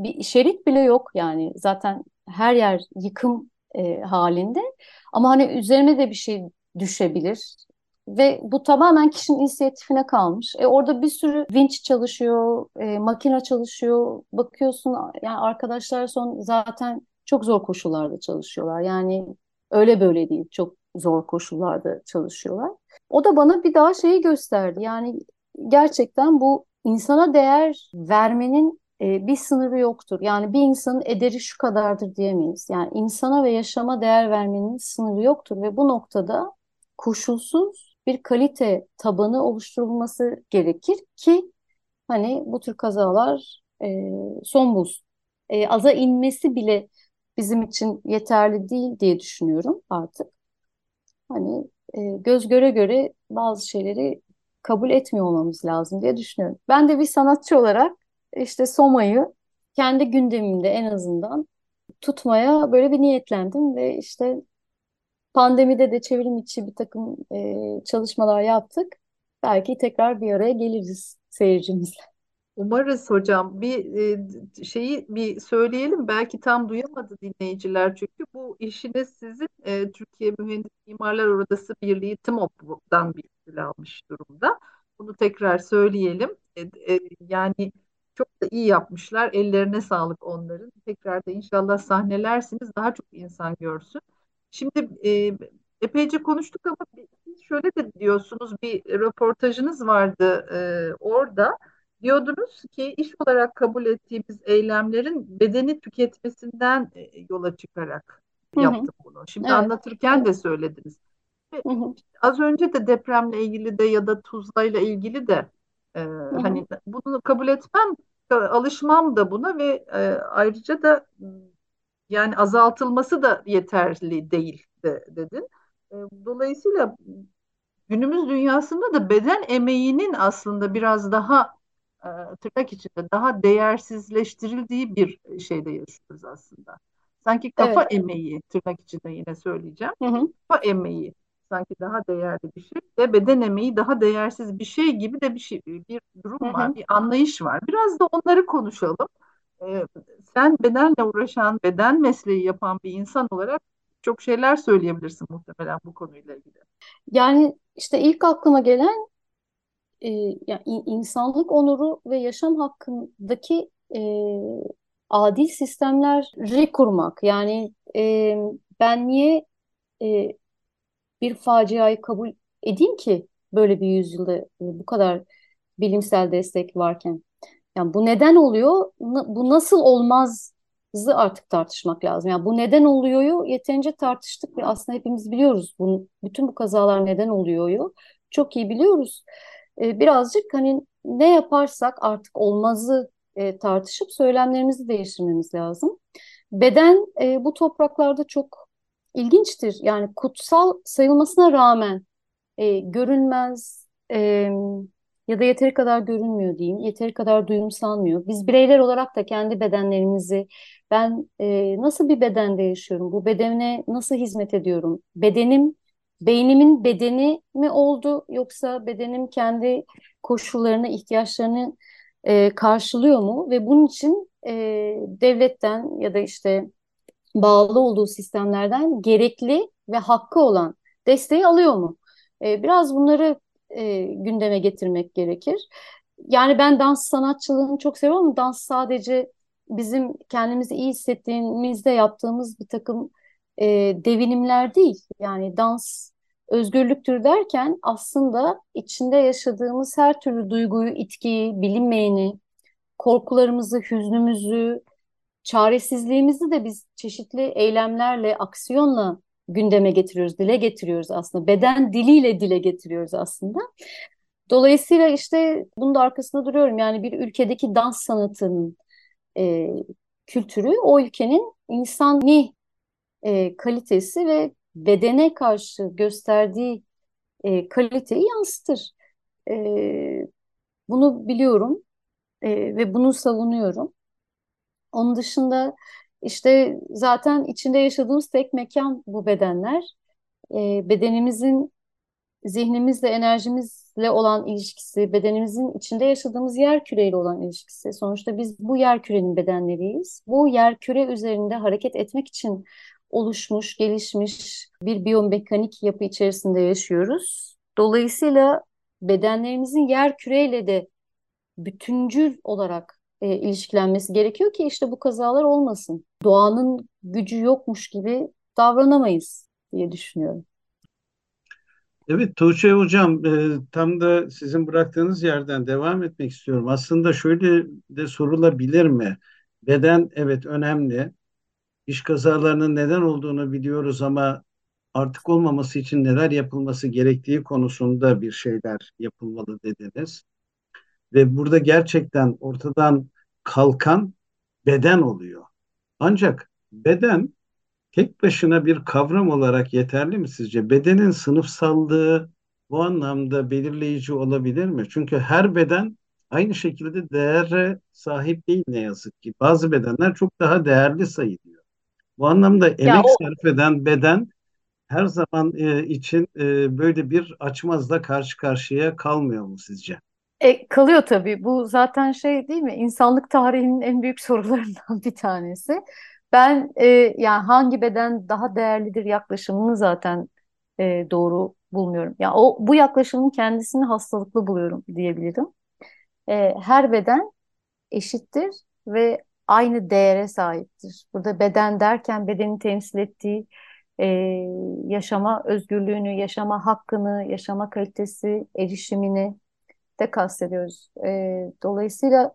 bir şerit bile yok yani zaten her yer yıkım e, halinde. Ama hani üzerine de bir şey düşebilir. Ve bu tamamen kişinin inisiyatifine kalmış. E orada bir sürü vinç çalışıyor, e, makine çalışıyor. Bakıyorsun yani arkadaşlar son zaten çok zor koşullarda çalışıyorlar. Yani öyle böyle değil, çok zor koşullarda çalışıyorlar. O da bana bir daha şeyi gösterdi. Yani gerçekten bu insana değer vermenin e, bir sınırı yoktur. Yani bir insanın ederi şu kadardır diyemeyiz. Yani insana ve yaşama değer vermenin sınırı yoktur ve bu noktada koşulsuz bir kalite tabanı oluşturulması gerekir ki hani bu tür kazalar e, son bulsun. E, aza inmesi bile bizim için yeterli değil diye düşünüyorum artık. Hani e, göz göre göre bazı şeyleri kabul etmiyor olmamız lazım diye düşünüyorum. Ben de bir sanatçı olarak işte Soma'yı kendi gündemimde en azından tutmaya böyle bir niyetlendim ve işte pandemide de çevrim içi bir takım e, çalışmalar yaptık. Belki tekrar bir araya geliriz seyircimizle. Umarız hocam bir e, şeyi bir söyleyelim belki tam duyamadı dinleyiciler çünkü bu işiniz sizin e, Türkiye Mühendis Mimarlar Odası Birliği TMOP'dan bir ödül almış durumda. Bunu tekrar söyleyelim. E, yani çok da iyi yapmışlar. Ellerine sağlık onların. Tekrar da inşallah sahnelersiniz daha çok insan görsün. Şimdi epeyce konuştuk ama şöyle de diyorsunuz bir röportajınız vardı e, orada. Diyordunuz ki iş olarak kabul ettiğimiz eylemlerin bedeni tüketmesinden e, yola çıkarak Hı hı. yaptık bunu. Şimdi Evet. anlatırken de söylediniz. Hı hı. Az önce de depremle ilgili de ya da Tuzla'yla ilgili de e, Hı hı. hani bunu kabul etmem, e, alışmam da buna ve e, ayrıca da yani azaltılması da yeterli değil de, dedin. E, dolayısıyla günümüz dünyasında da beden emeğinin aslında biraz daha tırnak içinde daha değersizleştirildiği bir şeyde yaşıyoruz aslında. Sanki kafa Evet. emeği tırnak içinde yine söyleyeceğim. Hı hı. Kafa emeği sanki daha değerli bir şey ve beden emeği daha değersiz bir şey gibi de bir şey bir durum Hı var, hı. bir anlayış var. Biraz da onları konuşalım. E, sen bedenle uğraşan, beden mesleği yapan bir insan olarak çok şeyler söyleyebilirsin muhtemelen bu konuyla ilgili. Yani işte ilk aklıma gelen e, yani in- insanlık onuru ve yaşam hakkındaki e, adil sistemleri kurmak. Yani e, ben niye e, bir faciayı kabul edeyim ki böyle bir yüzyılda e, bu kadar bilimsel destek varken? Yani bu neden oluyor? Bu nasıl olmazı artık tartışmak lazım. Yani bu neden oluyoryu yeterince tartıştık ve aslında hepimiz biliyoruz. Bunu, bütün bu kazalar neden oluyoryu çok iyi biliyoruz. Ee, birazcık hani ne yaparsak artık olmazı e, tartışıp söylemlerimizi değiştirmemiz lazım. Beden e, bu topraklarda çok ilginçtir. Yani kutsal sayılmasına rağmen e, görünmez ya da yeteri kadar görünmüyor diyeyim, yeteri kadar duyumsanmıyor. Biz bireyler olarak da kendi bedenlerimizi, ben e, nasıl bir bedende yaşıyorum, bu bedene nasıl hizmet ediyorum, bedenim, beynimin bedeni mi oldu yoksa bedenim kendi koşullarını, ihtiyaçlarını e, karşılıyor mu? Ve bunun için e, devletten ya da işte bağlı olduğu sistemlerden gerekli ve hakkı olan desteği alıyor mu? E, biraz bunları e, gündeme getirmek gerekir. Yani ben dans sanatçılığını çok seviyorum dans sadece bizim kendimizi iyi hissettiğimizde yaptığımız bir takım e, devinimler değil. Yani dans özgürlüktür derken aslında içinde yaşadığımız her türlü duyguyu, itkiyi, bilinmeyeni, korkularımızı, hüznümüzü, çaresizliğimizi de biz çeşitli eylemlerle, aksiyonla gündeme getiriyoruz, dile getiriyoruz aslında. Beden diliyle dile getiriyoruz aslında. Dolayısıyla işte bunun da arkasında duruyorum. Yani bir ülkedeki dans sanatının e, kültürü o ülkenin insani e, kalitesi ve bedene karşı gösterdiği e, kaliteyi yansıtır. E, bunu biliyorum e, ve bunu savunuyorum. Onun dışında işte zaten içinde yaşadığımız tek mekan bu bedenler. E, bedenimizin zihnimizle, enerjimizle olan ilişkisi, bedenimizin içinde yaşadığımız yer küreyle olan ilişkisi. Sonuçta biz bu yer kürenin bedenleriyiz. Bu yer küre üzerinde hareket etmek için oluşmuş, gelişmiş bir biyomekanik yapı içerisinde yaşıyoruz. Dolayısıyla bedenlerimizin yer küreyle de bütüncül olarak e, ilişkilenmesi gerekiyor ki işte bu kazalar olmasın. Doğanın gücü yokmuş gibi davranamayız diye düşünüyorum. Evet Tuğçe Hocam, e, tam da sizin bıraktığınız yerden devam etmek istiyorum. Aslında şöyle de sorulabilir mi? Beden evet önemli. İş kazalarının neden olduğunu biliyoruz ama artık olmaması için neler yapılması gerektiği konusunda bir şeyler yapılmalı dediniz. Ve burada gerçekten ortadan kalkan beden oluyor. Ancak beden tek başına bir kavram olarak yeterli mi sizce? Bedenin sınıfsallığı bu anlamda belirleyici olabilir mi? Çünkü her beden aynı şekilde değere sahip değil ne yazık ki. Bazı bedenler çok daha değerli sayılıyor. Bu anlamda emek o... sarf eden beden her zaman e, için e, böyle bir açmazla karşı karşıya kalmıyor mu sizce? E, kalıyor tabii. Bu zaten şey değil mi? İnsanlık tarihinin en büyük sorularından bir tanesi. Ben e, yani hangi beden daha değerlidir yaklaşımını zaten e, doğru bulmuyorum. Yani o bu yaklaşımın kendisini hastalıklı buluyorum diyebilirim. E, her beden eşittir ve aynı değere sahiptir. Burada beden derken bedenin temsil ettiği e, yaşama özgürlüğünü, yaşama hakkını, yaşama kalitesi, erişimini de kastediyoruz. E, dolayısıyla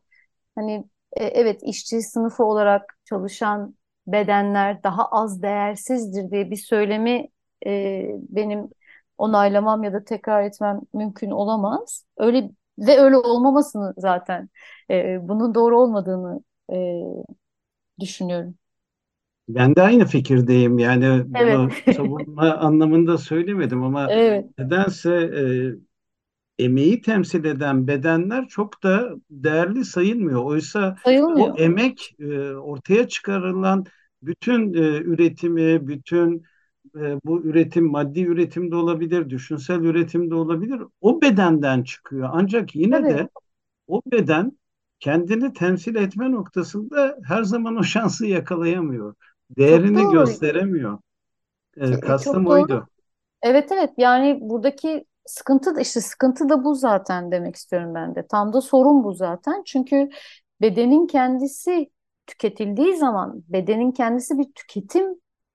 hani e, evet işçi sınıfı olarak çalışan bedenler daha az değersizdir diye bir söylemi e, benim onaylamam ya da tekrar etmem mümkün olamaz. Öyle ve öyle olmamasını zaten e, bunun doğru olmadığını e, düşünüyorum. Ben de aynı fikirdeyim. Yani bunu evet. savunma anlamında söylemedim ama evet. nedense e, emeği temsil eden bedenler çok da değerli sayılmıyor. Oysa Sayılmıyor. o emek e, ortaya çıkarılan bütün e, üretimi, bütün e, bu üretim maddi üretim de olabilir, düşünsel üretim de olabilir. O bedenden çıkıyor. Ancak yine evet. de o beden kendini temsil etme noktasında her zaman o şansı yakalayamıyor. Değerini gösteremiyor. E, kastım oydu. Evet evet yani buradaki sıkıntı da işte sıkıntı da bu zaten demek istiyorum ben de. Tam da sorun bu zaten. Çünkü bedenin kendisi tüketildiği zaman, bedenin kendisi bir tüketim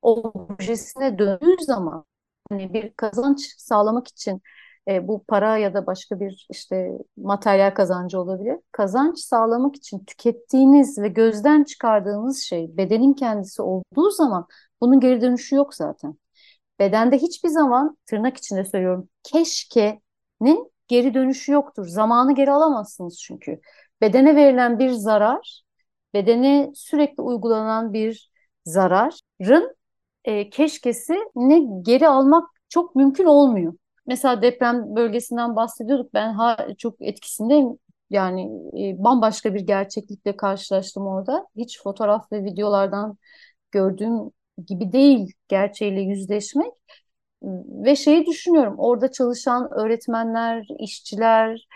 objesine döndüğü zaman hani bir kazanç sağlamak için e, bu para ya da başka bir işte materyal kazancı olabilir. Kazanç sağlamak için tükettiğiniz ve gözden çıkardığınız şey bedenin kendisi olduğu zaman bunun geri dönüşü yok zaten. Bedende hiçbir zaman tırnak içinde söylüyorum keşke'nin geri dönüşü yoktur. Zamanı geri alamazsınız çünkü. Bedene verilen bir zarar, bedene sürekli uygulanan bir zararın e, keşkesi ne geri almak çok mümkün olmuyor. Mesela deprem bölgesinden bahsediyorduk. Ben ha, çok etkisindeyim. Yani e, bambaşka bir gerçeklikle karşılaştım orada. Hiç fotoğraf ve videolardan gördüğüm gibi değil gerçeğiyle yüzleşmek. Ve şeyi düşünüyorum, orada çalışan öğretmenler, işçiler,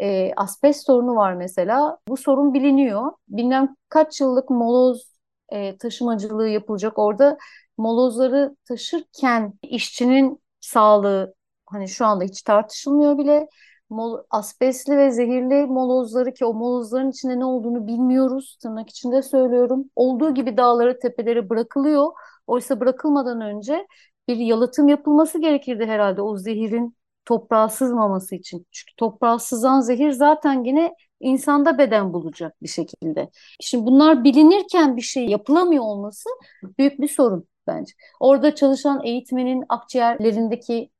e, asbest sorunu var mesela. Bu sorun biliniyor. Bilmem kaç yıllık moloz e, taşımacılığı yapılacak. Orada molozları taşırken işçinin sağlığı hani şu anda hiç tartışılmıyor bile. Mol, asbestli ve zehirli molozları ki o molozların içinde ne olduğunu bilmiyoruz. Tırnak içinde söylüyorum. Olduğu gibi dağlara, tepelere bırakılıyor. Oysa bırakılmadan önce bir yalıtım yapılması gerekirdi herhalde o zehirin toprağa sızmaması için. Çünkü toprağa sızan zehir zaten yine insanda beden bulacak bir şekilde. Şimdi bunlar bilinirken bir şey yapılamıyor olması büyük bir sorun bence. Orada çalışan eğitmenin akciğerlerindeki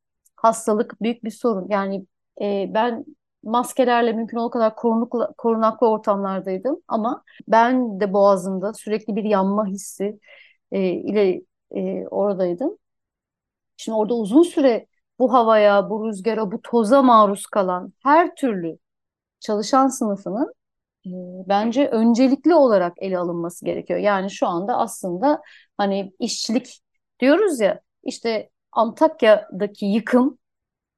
hastalık büyük bir sorun. Yani e, ben maskelerle mümkün olduğu kadar korunukla, korunaklı ortamlardaydım ama ben de boğazımda sürekli bir yanma hissi e, ile e, oradaydım. Şimdi orada uzun süre bu havaya, bu rüzgara, bu toza maruz kalan her türlü çalışan sınıfının e, bence öncelikli olarak ele alınması gerekiyor. Yani şu anda aslında hani işçilik diyoruz ya işte Antakya'daki yıkım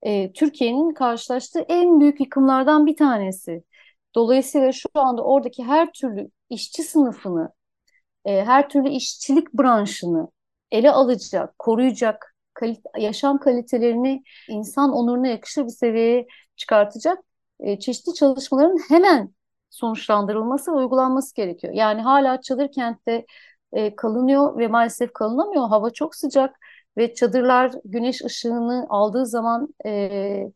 e, Türkiye'nin karşılaştığı en büyük yıkımlardan bir tanesi. Dolayısıyla şu anda oradaki her türlü işçi sınıfını, e, her türlü işçilik branşını ele alacak, koruyacak, kalit yaşam kalitelerini insan onuruna yakışır bir seviyeye çıkartacak e, çeşitli çalışmaların hemen sonuçlandırılması ve uygulanması gerekiyor. Yani hala çadır kentte e, kalınıyor ve maalesef kalınamıyor. Hava çok sıcak ve çadırlar güneş ışığını aldığı zaman e,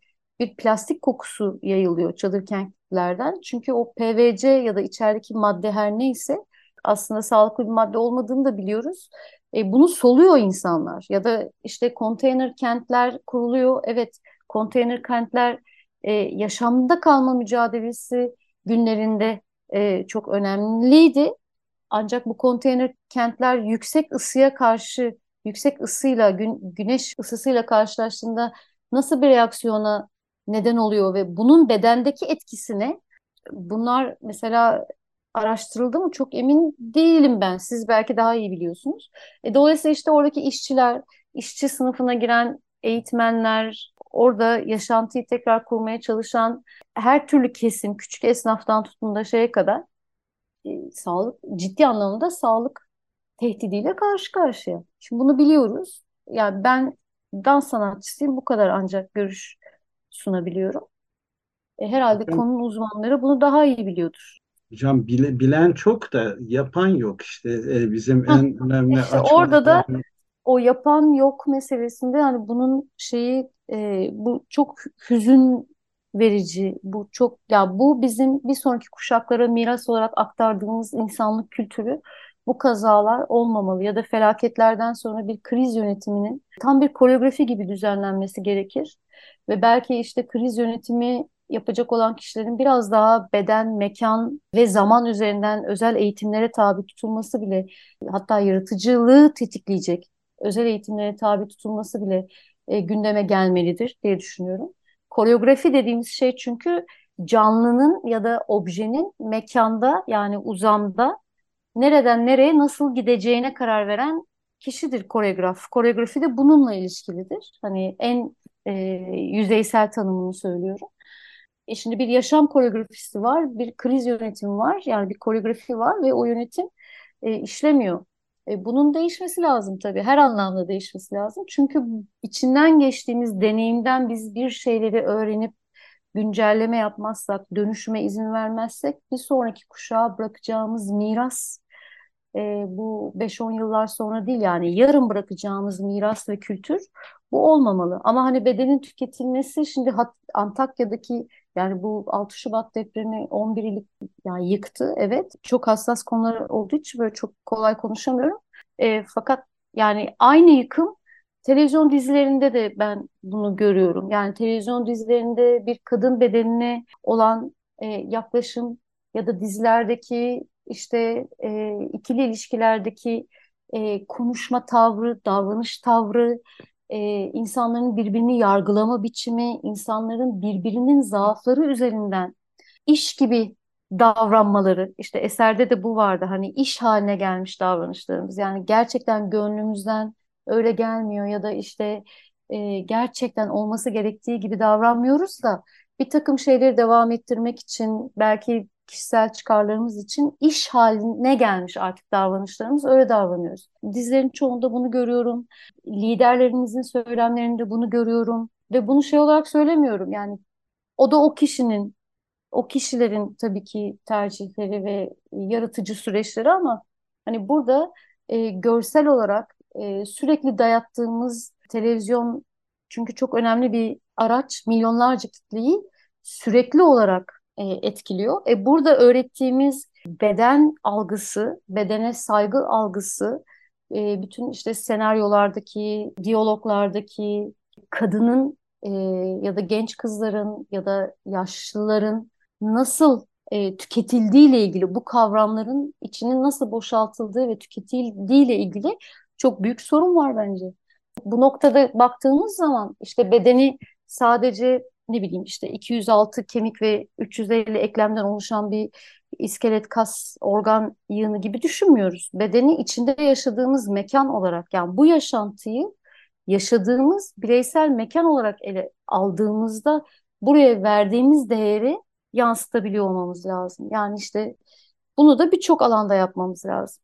bir plastik kokusu yayılıyor çadır kentlerden. Çünkü o PVC ya da içerideki madde her neyse aslında sağlıklı bir madde olmadığını da biliyoruz. E, bunu soluyor insanlar ya da işte konteyner kentler kuruluyor. Evet, konteyner kentler e, yaşamda kalma mücadelesi günlerinde e, çok önemliydi. Ancak bu konteyner kentler yüksek ısıya karşı, yüksek ısıyla, gün, güneş ısısıyla karşılaştığında nasıl bir reaksiyona neden oluyor ve bunun bedendeki etkisine bunlar mesela araştırıldı mı çok emin değilim ben. Siz belki daha iyi biliyorsunuz. E, dolayısıyla işte oradaki işçiler, işçi sınıfına giren eğitmenler, orada yaşantıyı tekrar kurmaya çalışan her türlü kesim, küçük esnaftan tutun da şeye kadar e, sağlık ciddi anlamda sağlık tehdidiyle karşı karşıya. Şimdi bunu biliyoruz. Yani ben dans sanatçısıyım bu kadar ancak görüş sunabiliyorum. E, herhalde Hocam, konunun uzmanları bunu daha iyi biliyordur. hocam bile- bilen çok da yapan yok işte E, bizim en önemli işte orada da o yapan yok meselesinde yani bunun şeyi e, bu çok hüzün verici bu çok ya bu bizim bir sonraki kuşaklara miras olarak aktardığımız insanlık kültürü bu kazalar olmamalı ya da felaketlerden sonra bir kriz yönetiminin tam bir koreografi gibi düzenlenmesi gerekir ve belki işte kriz yönetimi yapacak olan kişilerin biraz daha beden, mekan ve zaman üzerinden özel eğitimlere tabi tutulması bile hatta yaratıcılığı tetikleyecek özel eğitimlere tabi tutulması bile e, gündeme gelmelidir diye düşünüyorum. Koreografi dediğimiz şey çünkü canlının ya da objenin mekanda yani uzamda nereden nereye nasıl gideceğine karar veren kişidir koreograf. Koreografi de bununla ilişkilidir. Hani en e, yüzeysel tanımını söylüyorum. E şimdi bir yaşam koreografisi var, bir kriz yönetimi var. Yani bir koreografi var ve o yönetim e, işlemiyor. E, bunun değişmesi lazım tabii. Her anlamda değişmesi lazım. Çünkü içinden geçtiğimiz deneyimden biz bir şeyleri öğrenip güncelleme yapmazsak, dönüşüme izin vermezsek bir sonraki kuşağa bırakacağımız miras e, bu 5-10 yıllar sonra değil yani yarın bırakacağımız miras ve kültür bu olmamalı. Ama hani bedenin tüketilmesi şimdi Hat Antakya'daki yani bu 6 Şubat depremi 11 illik yani yıktı evet. Çok hassas konular olduğu için böyle çok kolay konuşamıyorum. E, fakat yani aynı yıkım televizyon dizilerinde de ben bunu görüyorum. Yani televizyon dizilerinde bir kadın bedenine olan e, yaklaşım ya da dizilerdeki işte e, ikili ilişkilerdeki e, konuşma tavrı, davranış tavrı, e, insanların birbirini yargılama biçimi, insanların birbirinin zaafları üzerinden iş gibi davranmaları, işte eserde de bu vardı. Hani iş haline gelmiş davranışlarımız. Yani gerçekten gönlümüzden öyle gelmiyor ya da işte e, gerçekten olması gerektiği gibi davranmıyoruz da bir takım şeyleri devam ettirmek için belki kişisel çıkarlarımız için iş haline gelmiş artık davranışlarımız öyle davranıyoruz. Dizilerin çoğunda bunu görüyorum. Liderlerimizin söylemlerinde bunu görüyorum ve bunu şey olarak söylemiyorum. Yani o da o kişinin o kişilerin tabii ki tercihleri ve yaratıcı süreçleri ama hani burada e, görsel olarak e, sürekli dayattığımız televizyon çünkü çok önemli bir araç milyonlarca kitleyi sürekli olarak e, etkiliyor. E, burada öğrettiğimiz beden algısı, bedene saygı algısı, e, bütün işte senaryolardaki, diyaloglardaki kadının e, ya da genç kızların ya da yaşlıların nasıl e, tüketildiği ilgili bu kavramların içinin nasıl boşaltıldığı ve tüketildiği ile ilgili çok büyük sorun var bence. Bu noktada baktığımız zaman işte bedeni sadece ne bileyim işte 206 kemik ve 350 eklemden oluşan bir iskelet, kas, organ yığını gibi düşünmüyoruz. Bedeni içinde yaşadığımız mekan olarak yani bu yaşantıyı yaşadığımız bireysel mekan olarak ele aldığımızda buraya verdiğimiz değeri yansıtabiliyor olmamız lazım. Yani işte bunu da birçok alanda yapmamız lazım.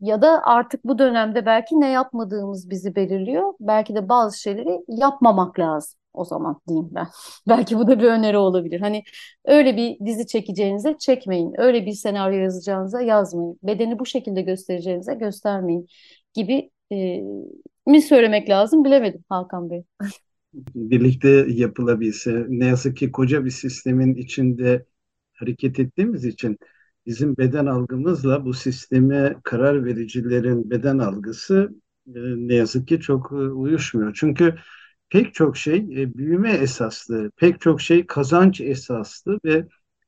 Ya da artık bu dönemde belki ne yapmadığımız bizi belirliyor. Belki de bazı şeyleri yapmamak lazım o zaman diyeyim ben. Belki bu da bir öneri olabilir. Hani öyle bir dizi çekeceğinize çekmeyin. Öyle bir senaryo yazacağınıza yazmayın. Bedeni bu şekilde göstereceğinize göstermeyin gibi e, mi söylemek lazım bilemedim Hakan Bey. birlikte yapılabilse. Ne yazık ki koca bir sistemin içinde hareket ettiğimiz için bizim beden algımızla bu sisteme karar vericilerin beden algısı e, ne yazık ki çok e, uyuşmuyor. Çünkü pek çok şey e, büyüme esaslı, pek çok şey kazanç esaslı ve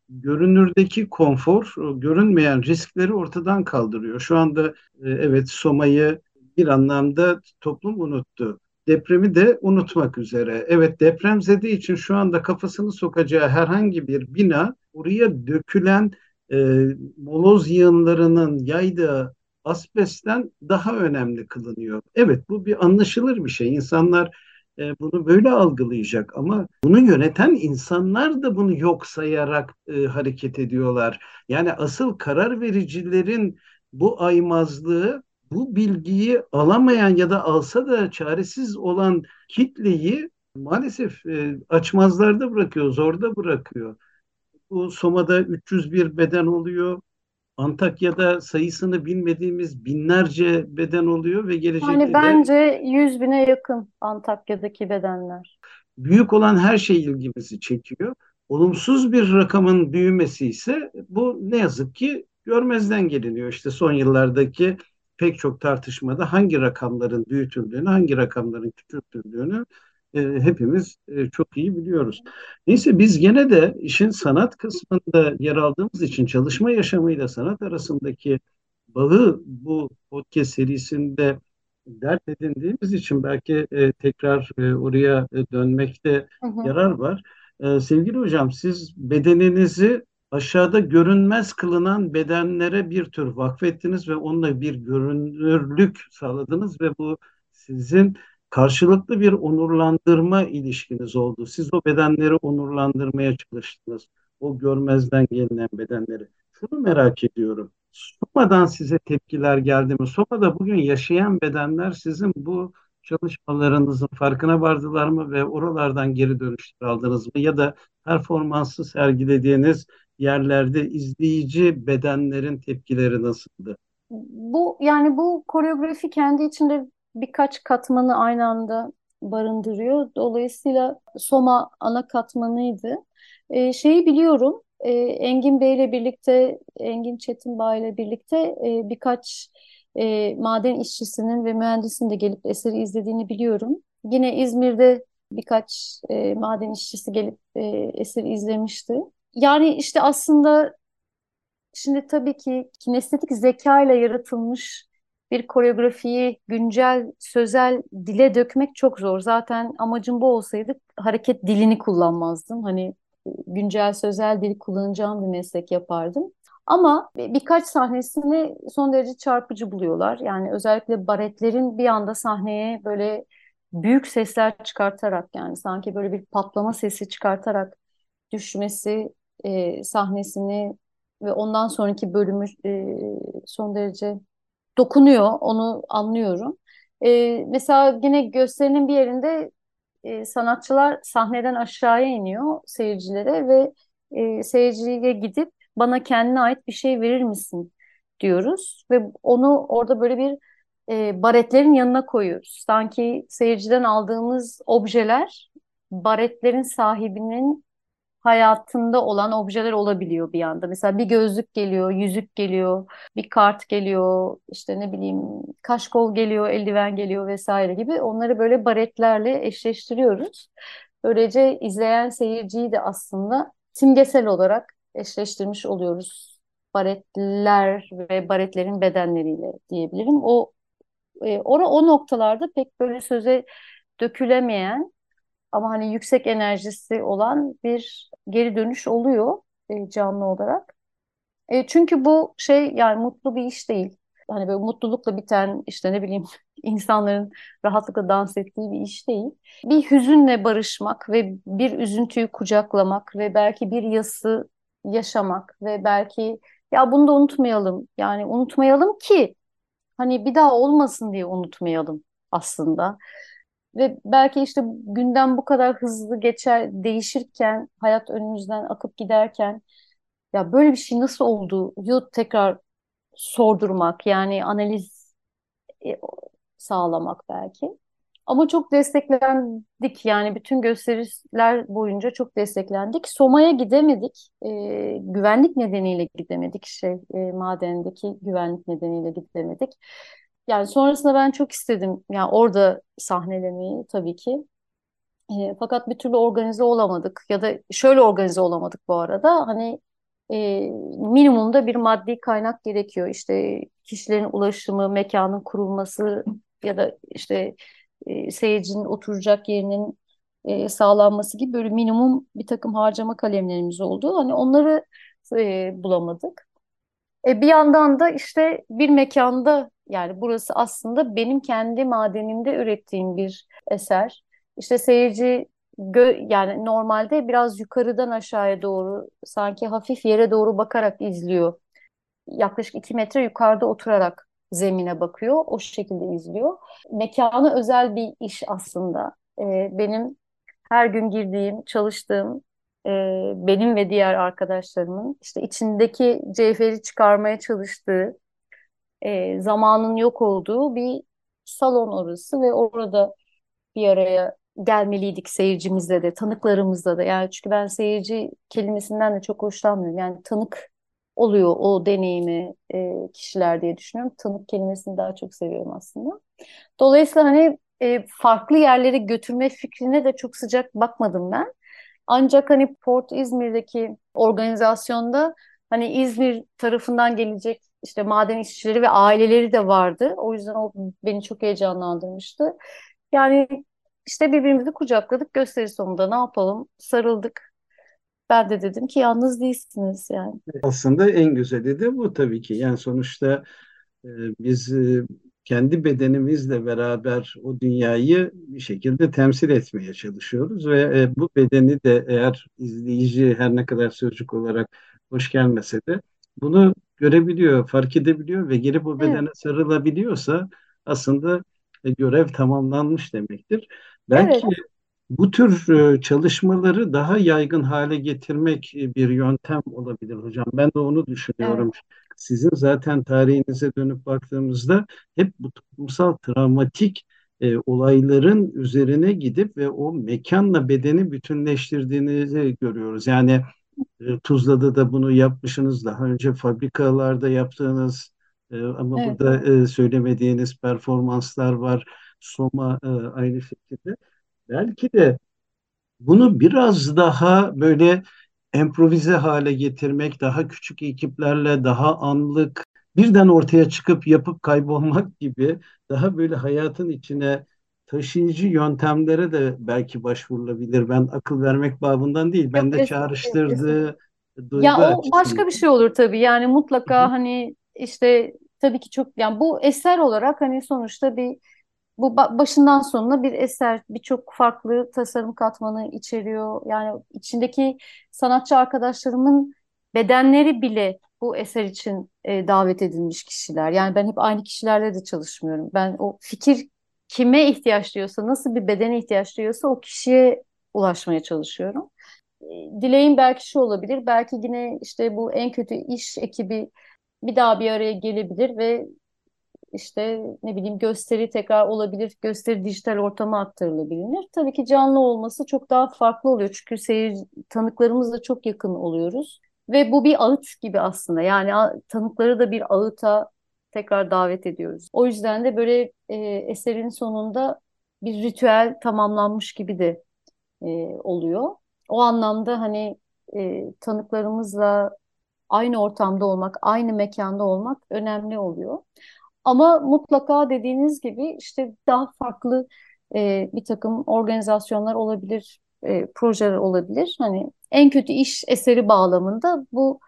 görünürdeki konfor görünmeyen riskleri ortadan kaldırıyor. Şu anda evet Soma'yı bir anlamda toplum unuttu. Depremi de unutmak üzere. Evet depremzede için şu anda kafasını sokacağı herhangi bir bina oraya dökülen e, moloz yığınlarının yaydığı asbestten daha önemli kılınıyor. Evet bu bir anlaşılır bir şey. İnsanlar e, bunu böyle algılayacak ama bunu yöneten insanlar da bunu yok sayarak e, hareket ediyorlar. Yani asıl karar vericilerin bu aymazlığı bu bilgiyi alamayan ya da alsa da çaresiz olan kitleyi maalesef e, açmazlarda bırakıyor, zorda bırakıyor. Bu Soma'da 301 beden oluyor. Antakya'da sayısını bilmediğimiz binlerce beden oluyor ve gelecekte Yani bence 100 bine yakın Antakya'daki bedenler. büyük olan her şey ilgimizi çekiyor. Olumsuz bir rakamın büyümesi ise bu ne yazık ki görmezden geliniyor. İşte son yıllardaki pek çok tartışmada hangi rakamların büyütüldüğünü, hangi rakamların küçültüldüğünü e, hepimiz e, çok iyi biliyoruz. Neyse biz gene de işin sanat kısmında yer aldığımız için çalışma yaşamıyla sanat arasındaki bağı bu podcast serisinde dert edindiğimiz için belki e, tekrar e, oraya e, dönmekte hı hı. yarar var. E, sevgili hocam siz bedeninizi aşağıda görünmez kılınan bedenlere bir tür vakfettiniz ve onunla bir görünürlük sağladınız ve bu sizin karşılıklı bir onurlandırma ilişkiniz oldu. Siz o bedenleri onurlandırmaya çalıştınız. O görmezden gelinen bedenleri. Şunu merak ediyorum. Soma'dan size tepkiler geldi mi? Soma'da bugün yaşayan bedenler sizin bu çalışmalarınızın farkına vardılar mı ve oralardan geri dönüşler aldınız mı? Ya da performansı sergilediğiniz yerlerde izleyici bedenlerin tepkileri nasıldı? Bu yani bu koreografi kendi içinde birkaç katmanı aynı anda barındırıyor. Dolayısıyla Soma ana katmanıydı. Ee, şeyi biliyorum, e, Engin Bey ile birlikte, Engin Çetinbay ile birlikte e, birkaç e, maden işçisinin ve mühendisin de gelip eseri izlediğini biliyorum. Yine İzmir'de birkaç e, maden işçisi gelip e, eseri izlemişti. Yani işte aslında şimdi tabii ki kinestetik zeka ile yaratılmış bir koreografiyi güncel sözel dile dökmek çok zor. Zaten amacım bu olsaydı hareket dilini kullanmazdım. Hani güncel sözel dili kullanacağım bir meslek yapardım. Ama birkaç sahnesini son derece çarpıcı buluyorlar. Yani özellikle baretlerin bir anda sahneye böyle büyük sesler çıkartarak yani sanki böyle bir patlama sesi çıkartarak düşmesi e, sahnesini ve ondan sonraki bölümü e, son derece dokunuyor, onu anlıyorum. E, mesela yine gösterinin bir yerinde e, sanatçılar sahneden aşağıya iniyor seyircilere ve e, seyirciye gidip bana kendine ait bir şey verir misin diyoruz ve onu orada böyle bir e, baretlerin yanına koyuyoruz. Sanki seyirciden aldığımız objeler baretlerin sahibinin hayatında olan objeler olabiliyor bir anda. Mesela bir gözlük geliyor, yüzük geliyor, bir kart geliyor, işte ne bileyim kaşkol geliyor, eldiven geliyor vesaire gibi. Onları böyle baretlerle eşleştiriyoruz. Böylece izleyen seyirciyi de aslında simgesel olarak eşleştirmiş oluyoruz. Baretler ve baretlerin bedenleriyle diyebilirim. O e, o, o noktalarda pek böyle söze dökülemeyen ama hani yüksek enerjisi olan bir geri dönüş oluyor e, canlı olarak. E, çünkü bu şey yani mutlu bir iş değil. Hani böyle mutlulukla biten işte ne bileyim insanların rahatlıkla dans ettiği bir iş değil. Bir hüzünle barışmak ve bir üzüntüyü kucaklamak ve belki bir yası yaşamak ve belki ya bunu da unutmayalım. Yani unutmayalım ki hani bir daha olmasın diye unutmayalım aslında. Ve belki işte gündem bu kadar hızlı geçer, değişirken, hayat önümüzden akıp giderken ya böyle bir şey nasıl oldu? Yu tekrar sordurmak yani analiz e, sağlamak belki. Ama çok desteklendik yani bütün gösteriler boyunca çok desteklendik. Soma'ya gidemedik. E, güvenlik nedeniyle gidemedik. Şey e, madendeki güvenlik nedeniyle gidemedik. Yani sonrasında ben çok istedim yani orada sahnelemeyi tabii ki. E, fakat bir türlü organize olamadık ya da şöyle organize olamadık bu arada. Hani e, minimumda bir maddi kaynak gerekiyor. İşte kişilerin ulaşımı, mekanın kurulması ya da işte e, seyircinin oturacak yerinin e, sağlanması gibi böyle minimum bir takım harcama kalemlerimiz oldu. Hani onları e, bulamadık. E, bir yandan da işte bir mekanda yani burası aslında benim kendi madenimde ürettiğim bir eser. İşte seyirci gö yani normalde biraz yukarıdan aşağıya doğru sanki hafif yere doğru bakarak izliyor. Yaklaşık iki metre yukarıda oturarak zemine bakıyor. O şekilde izliyor. Mekanı özel bir iş aslında. Ee, benim her gün girdiğim, çalıştığım e, benim ve diğer arkadaşlarımın işte içindeki cevheri çıkarmaya çalıştığı e, zamanın yok olduğu bir salon orası ve orada bir araya gelmeliydik seyircimizle de, tanıklarımızla da. Yani çünkü ben seyirci kelimesinden de çok hoşlanmıyorum. Yani tanık oluyor o deneyimi e, kişiler diye düşünüyorum. Tanık kelimesini daha çok seviyorum aslında. Dolayısıyla hani e, farklı yerlere götürme fikrine de çok sıcak bakmadım ben. Ancak hani Port İzmir'deki organizasyonda hani İzmir tarafından gelecek işte maden işçileri ve aileleri de vardı. O yüzden o beni çok heyecanlandırmıştı. Yani işte birbirimizi kucakladık gösteri sonunda ne yapalım sarıldık. Ben de dedim ki yalnız değilsiniz yani. Aslında en güzeli de bu tabii ki. Yani sonuçta e, biz e, kendi bedenimizle beraber o dünyayı bir şekilde temsil etmeye çalışıyoruz ve e, bu bedeni de eğer izleyici her ne kadar sözcük olarak hoş gelmese de bunu görebiliyor, fark edebiliyor ve geri bu bedene evet. sarılabiliyorsa aslında görev tamamlanmış demektir. Belki evet. bu tür e, çalışmaları daha yaygın hale getirmek e, bir yöntem olabilir hocam. Ben de onu düşünüyorum. Evet. Sizin zaten tarihinize dönüp baktığımızda hep bu toplumsal travmatik e, olayların üzerine gidip ve o mekanla bedeni bütünleştirdiğinizi görüyoruz. Yani e, Tuzla'da da bunu yapmışsınız. Daha önce fabrikalarda yaptığınız e, ama evet. burada e, söylemediğiniz performanslar var. Soma e, aynı şekilde. Belki de bunu biraz daha böyle improvize hale getirmek, daha küçük ekiplerle, daha anlık, birden ortaya çıkıp yapıp kaybolmak gibi daha böyle hayatın içine taşıyıcı yöntemlere de belki başvurulabilir. Ben akıl vermek babından değil, ben de çağrıştırdığı duygu Ya o başka bir şey olur tabii. Yani mutlaka hani işte tabii ki çok yani bu eser olarak hani sonuçta bir bu başından sonuna bir eser, birçok farklı tasarım katmanı içeriyor. Yani içindeki sanatçı arkadaşlarımın bedenleri bile bu eser için e, davet edilmiş kişiler. Yani ben hep aynı kişilerle de çalışmıyorum. Ben o fikir kime ihtiyaç duyuyorsa, nasıl bir bedene ihtiyaç duyuyorsa o kişiye ulaşmaya çalışıyorum. E, dileğim belki şu olabilir, belki yine işte bu en kötü iş ekibi bir daha bir araya gelebilir ve işte ne bileyim gösteri tekrar olabilir, gösteri dijital ortama aktarılabilir. Tabii ki canlı olması çok daha farklı oluyor çünkü seyir tanıklarımızla çok yakın oluyoruz ve bu bir ağıt gibi aslında yani tanıkları da bir ağıta tekrar davet ediyoruz. O yüzden de böyle e, eserin sonunda bir ritüel tamamlanmış gibi de e, oluyor. O anlamda hani e, tanıklarımızla aynı ortamda olmak, aynı mekanda olmak önemli oluyor. Ama mutlaka dediğiniz gibi işte daha farklı e, bir takım organizasyonlar olabilir, e, projeler olabilir. Hani en kötü iş eseri bağlamında bu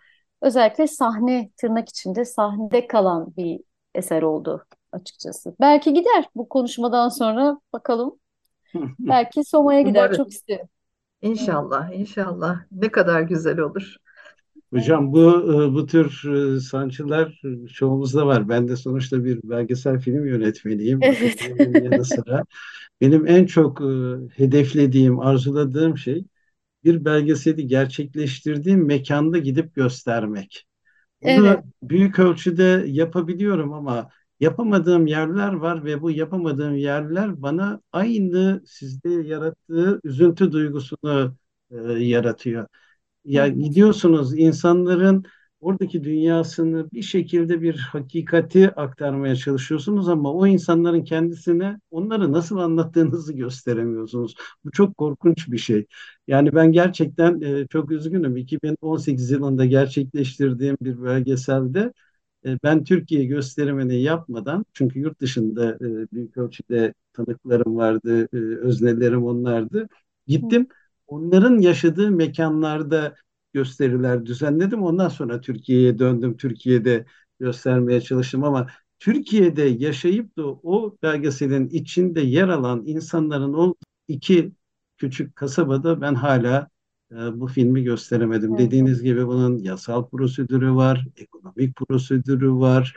özellikle sahne tırnak içinde sahnede kalan bir eser oldu açıkçası. Belki gider bu konuşmadan sonra bakalım. Belki Soma'ya gider Umarım. çok isterim. İnşallah, inşallah. Ne kadar güzel olur. Hocam bu e, bu tür e, sanatçılar çoğumuzda var. Ben de sonuçta bir belgesel film yönetmeniyim. Evet. yanı sıra benim en çok e, hedeflediğim, arzuladığım şey bir belgeseli gerçekleştirdiğim mekanda gidip göstermek. Bunu evet. büyük ölçüde yapabiliyorum ama yapamadığım yerler var ve bu yapamadığım yerler bana aynı sizde yarattığı üzüntü duygusunu e, yaratıyor. Ya gidiyorsunuz insanların oradaki dünyasını bir şekilde bir hakikati aktarmaya çalışıyorsunuz ama o insanların kendisine onları nasıl anlattığınızı gösteremiyorsunuz. Bu çok korkunç bir şey. Yani ben gerçekten e, çok üzgünüm. 2018 yılında gerçekleştirdiğim bir belgeselde e, ben Türkiye gösterimini yapmadan çünkü yurt dışında e, büyük ölçüde tanıklarım vardı, e, öznelerim onlardı. Gittim onların yaşadığı mekanlarda gösteriler düzenledim. Ondan sonra Türkiye'ye döndüm. Türkiye'de göstermeye çalıştım ama Türkiye'de yaşayıp da o belgeselin içinde yer alan insanların o iki küçük kasabada ben hala e, bu filmi gösteremedim. Evet. Dediğiniz gibi bunun yasal prosedürü var, ekonomik prosedürü var,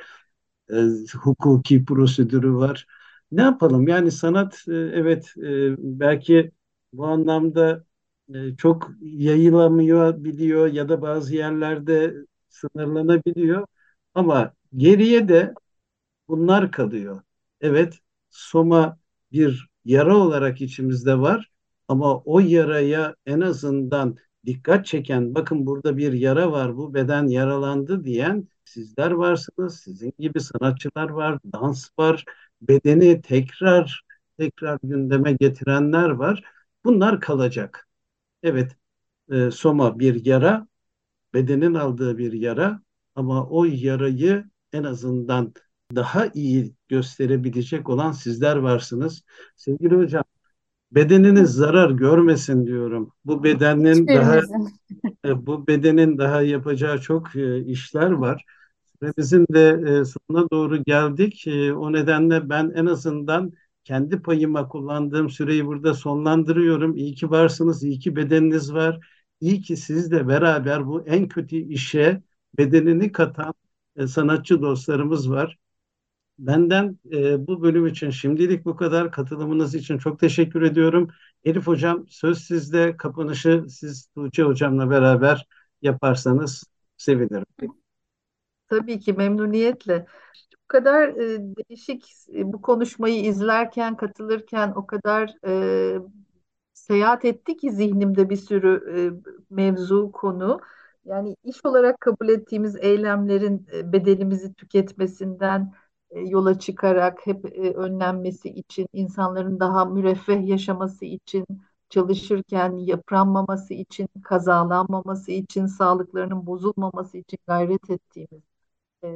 e, hukuki prosedürü var. Ne yapalım? Yani sanat e, evet e, belki bu anlamda çok yayılamıyor biliyor ya da bazı yerlerde sınırlanabiliyor. Ama geriye de bunlar kalıyor. Evet, Soma bir yara olarak içimizde var ama o yaraya en azından dikkat çeken, bakın burada bir yara var, bu beden yaralandı diyen sizler varsınız. Sizin gibi sanatçılar var, dans var, bedeni tekrar tekrar gündeme getirenler var. Bunlar kalacak. Evet, e, Soma bir yara, bedenin aldığı bir yara ama o yarayı en azından daha iyi gösterebilecek olan sizler varsınız. Sevgili hocam, bedeniniz zarar görmesin diyorum. Bu bedenin daha e, bu bedenin daha yapacağı çok e, işler var. Süremizin de e, sonuna doğru geldik. O nedenle ben en azından kendi payıma kullandığım süreyi burada sonlandırıyorum. İyi ki varsınız, iyi ki bedeniniz var. İyi ki sizle beraber bu en kötü işe bedenini katan sanatçı dostlarımız var. Benden e, bu bölüm için şimdilik bu kadar. Katılımınız için çok teşekkür ediyorum. Elif Hocam söz sizde. Kapanışı siz Tuğçe Hocam'la beraber yaparsanız sevinirim. Tabii ki memnuniyetle. Kadar e, değişik e, bu konuşmayı izlerken, katılırken o kadar e, seyahat etti ki zihnimde bir sürü e, mevzu, konu. Yani iş olarak kabul ettiğimiz eylemlerin e, bedenimizi tüketmesinden, e, yola çıkarak hep e, önlenmesi için, insanların daha müreffeh yaşaması için, çalışırken yıpranmaması için, kazalanmaması için, sağlıklarının bozulmaması için gayret ettiğimiz e,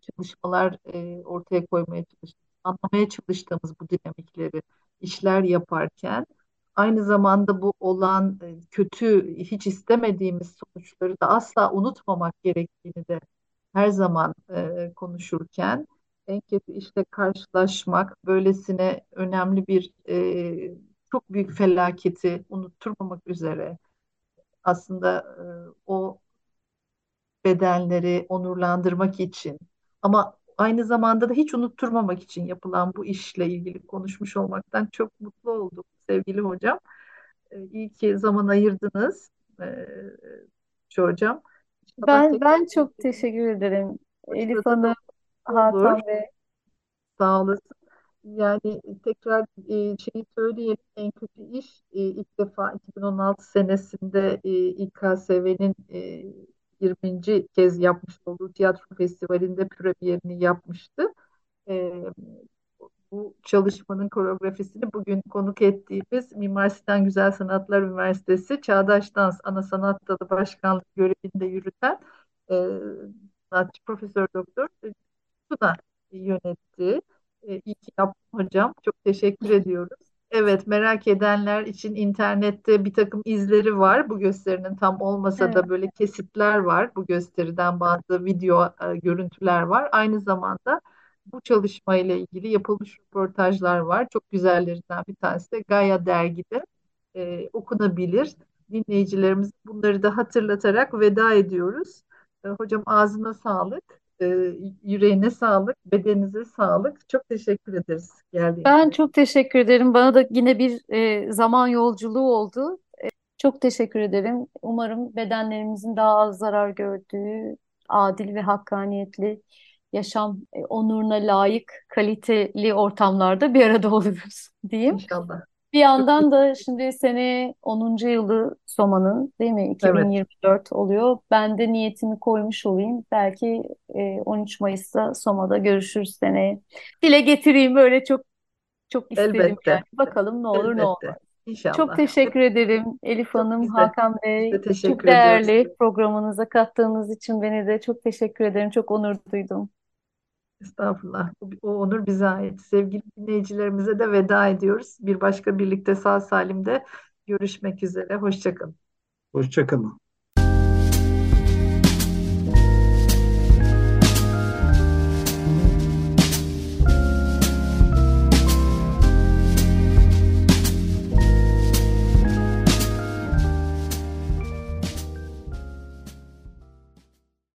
çalışmalar ortaya koymaya çalıştığımız, anlamaya çalıştığımız bu dinamikleri işler yaparken aynı zamanda bu olan kötü, hiç istemediğimiz sonuçları da asla unutmamak gerektiğini de her zaman konuşurken en kötü işte karşılaşmak, böylesine önemli bir e, çok büyük felaketi unutturmamak üzere aslında e, o bedenleri onurlandırmak için ama aynı zamanda da hiç unutturmamak için yapılan bu işle ilgili konuşmuş olmaktan çok mutlu oldum sevgili hocam. E, iyi ki zaman ayırdınız e, hocam. Ben ben çok teşekkür ederim. Elif Hanım, Hakan Bey. Sağ olasın. Yani tekrar e, şeyi söyleyelim en kötü iş e, ilk defa 2016 senesinde e, İKSV'nin e, 20. kez yapmış olduğu tiyatro festivalinde premierini yapmıştı. E, bu çalışmanın koreografisini bugün konuk ettiğimiz Mimar Sinan Güzel Sanatlar Üniversitesi Çağdaş Dans Ana Sanat Dalı Başkanlık görevinde yürüten e, sanatçı Profesör Doktor Tuna yönetti. E, iyi ki yaptım hocam. Çok teşekkür ediyoruz. Evet, merak edenler için internette bir takım izleri var. Bu gösterinin tam olmasa evet. da böyle kesitler var. Bu gösteriden bazı video e, görüntüler var. Aynı zamanda bu çalışmayla ilgili yapılmış röportajlar var. Çok güzellerinden bir tanesi de Gaia dergide e, okunabilir. Dinleyicilerimiz bunları da hatırlatarak veda ediyoruz. E, hocam ağzına sağlık e, yüreğine sağlık, bedeninize sağlık. Çok teşekkür ederiz geldiğiniz Ben çok teşekkür ederim. Bana da yine bir e, zaman yolculuğu oldu. E, çok teşekkür ederim. Umarım bedenlerimizin daha az zarar gördüğü, adil ve hakkaniyetli yaşam e, onuruna layık, kaliteli ortamlarda bir arada oluruz diyeyim. İnşallah. Bir yandan da şimdi sene 10. yılı Soma'nın değil mi? Evet. 2024 oluyor. Ben de niyetimi koymuş olayım. Belki e, 13 Mayıs'ta Soma'da görüşürüz seneye. Dile getireyim böyle çok çok isterim Elbette. yani. Bakalım ne olur ne olmaz. Elbette. İnşallah. Çok teşekkür ederim Elif Çok Hanım, de- Hakan Bey. Çok değerli ediyoruz. programınıza kattığınız için beni de çok teşekkür ederim. Çok onur duydum. Estağfurullah. O onur bize ait. Sevgili dinleyicilerimize de veda ediyoruz. Bir başka birlikte sağ salimde görüşmek üzere. Hoşçakalın. Hoşçakalın.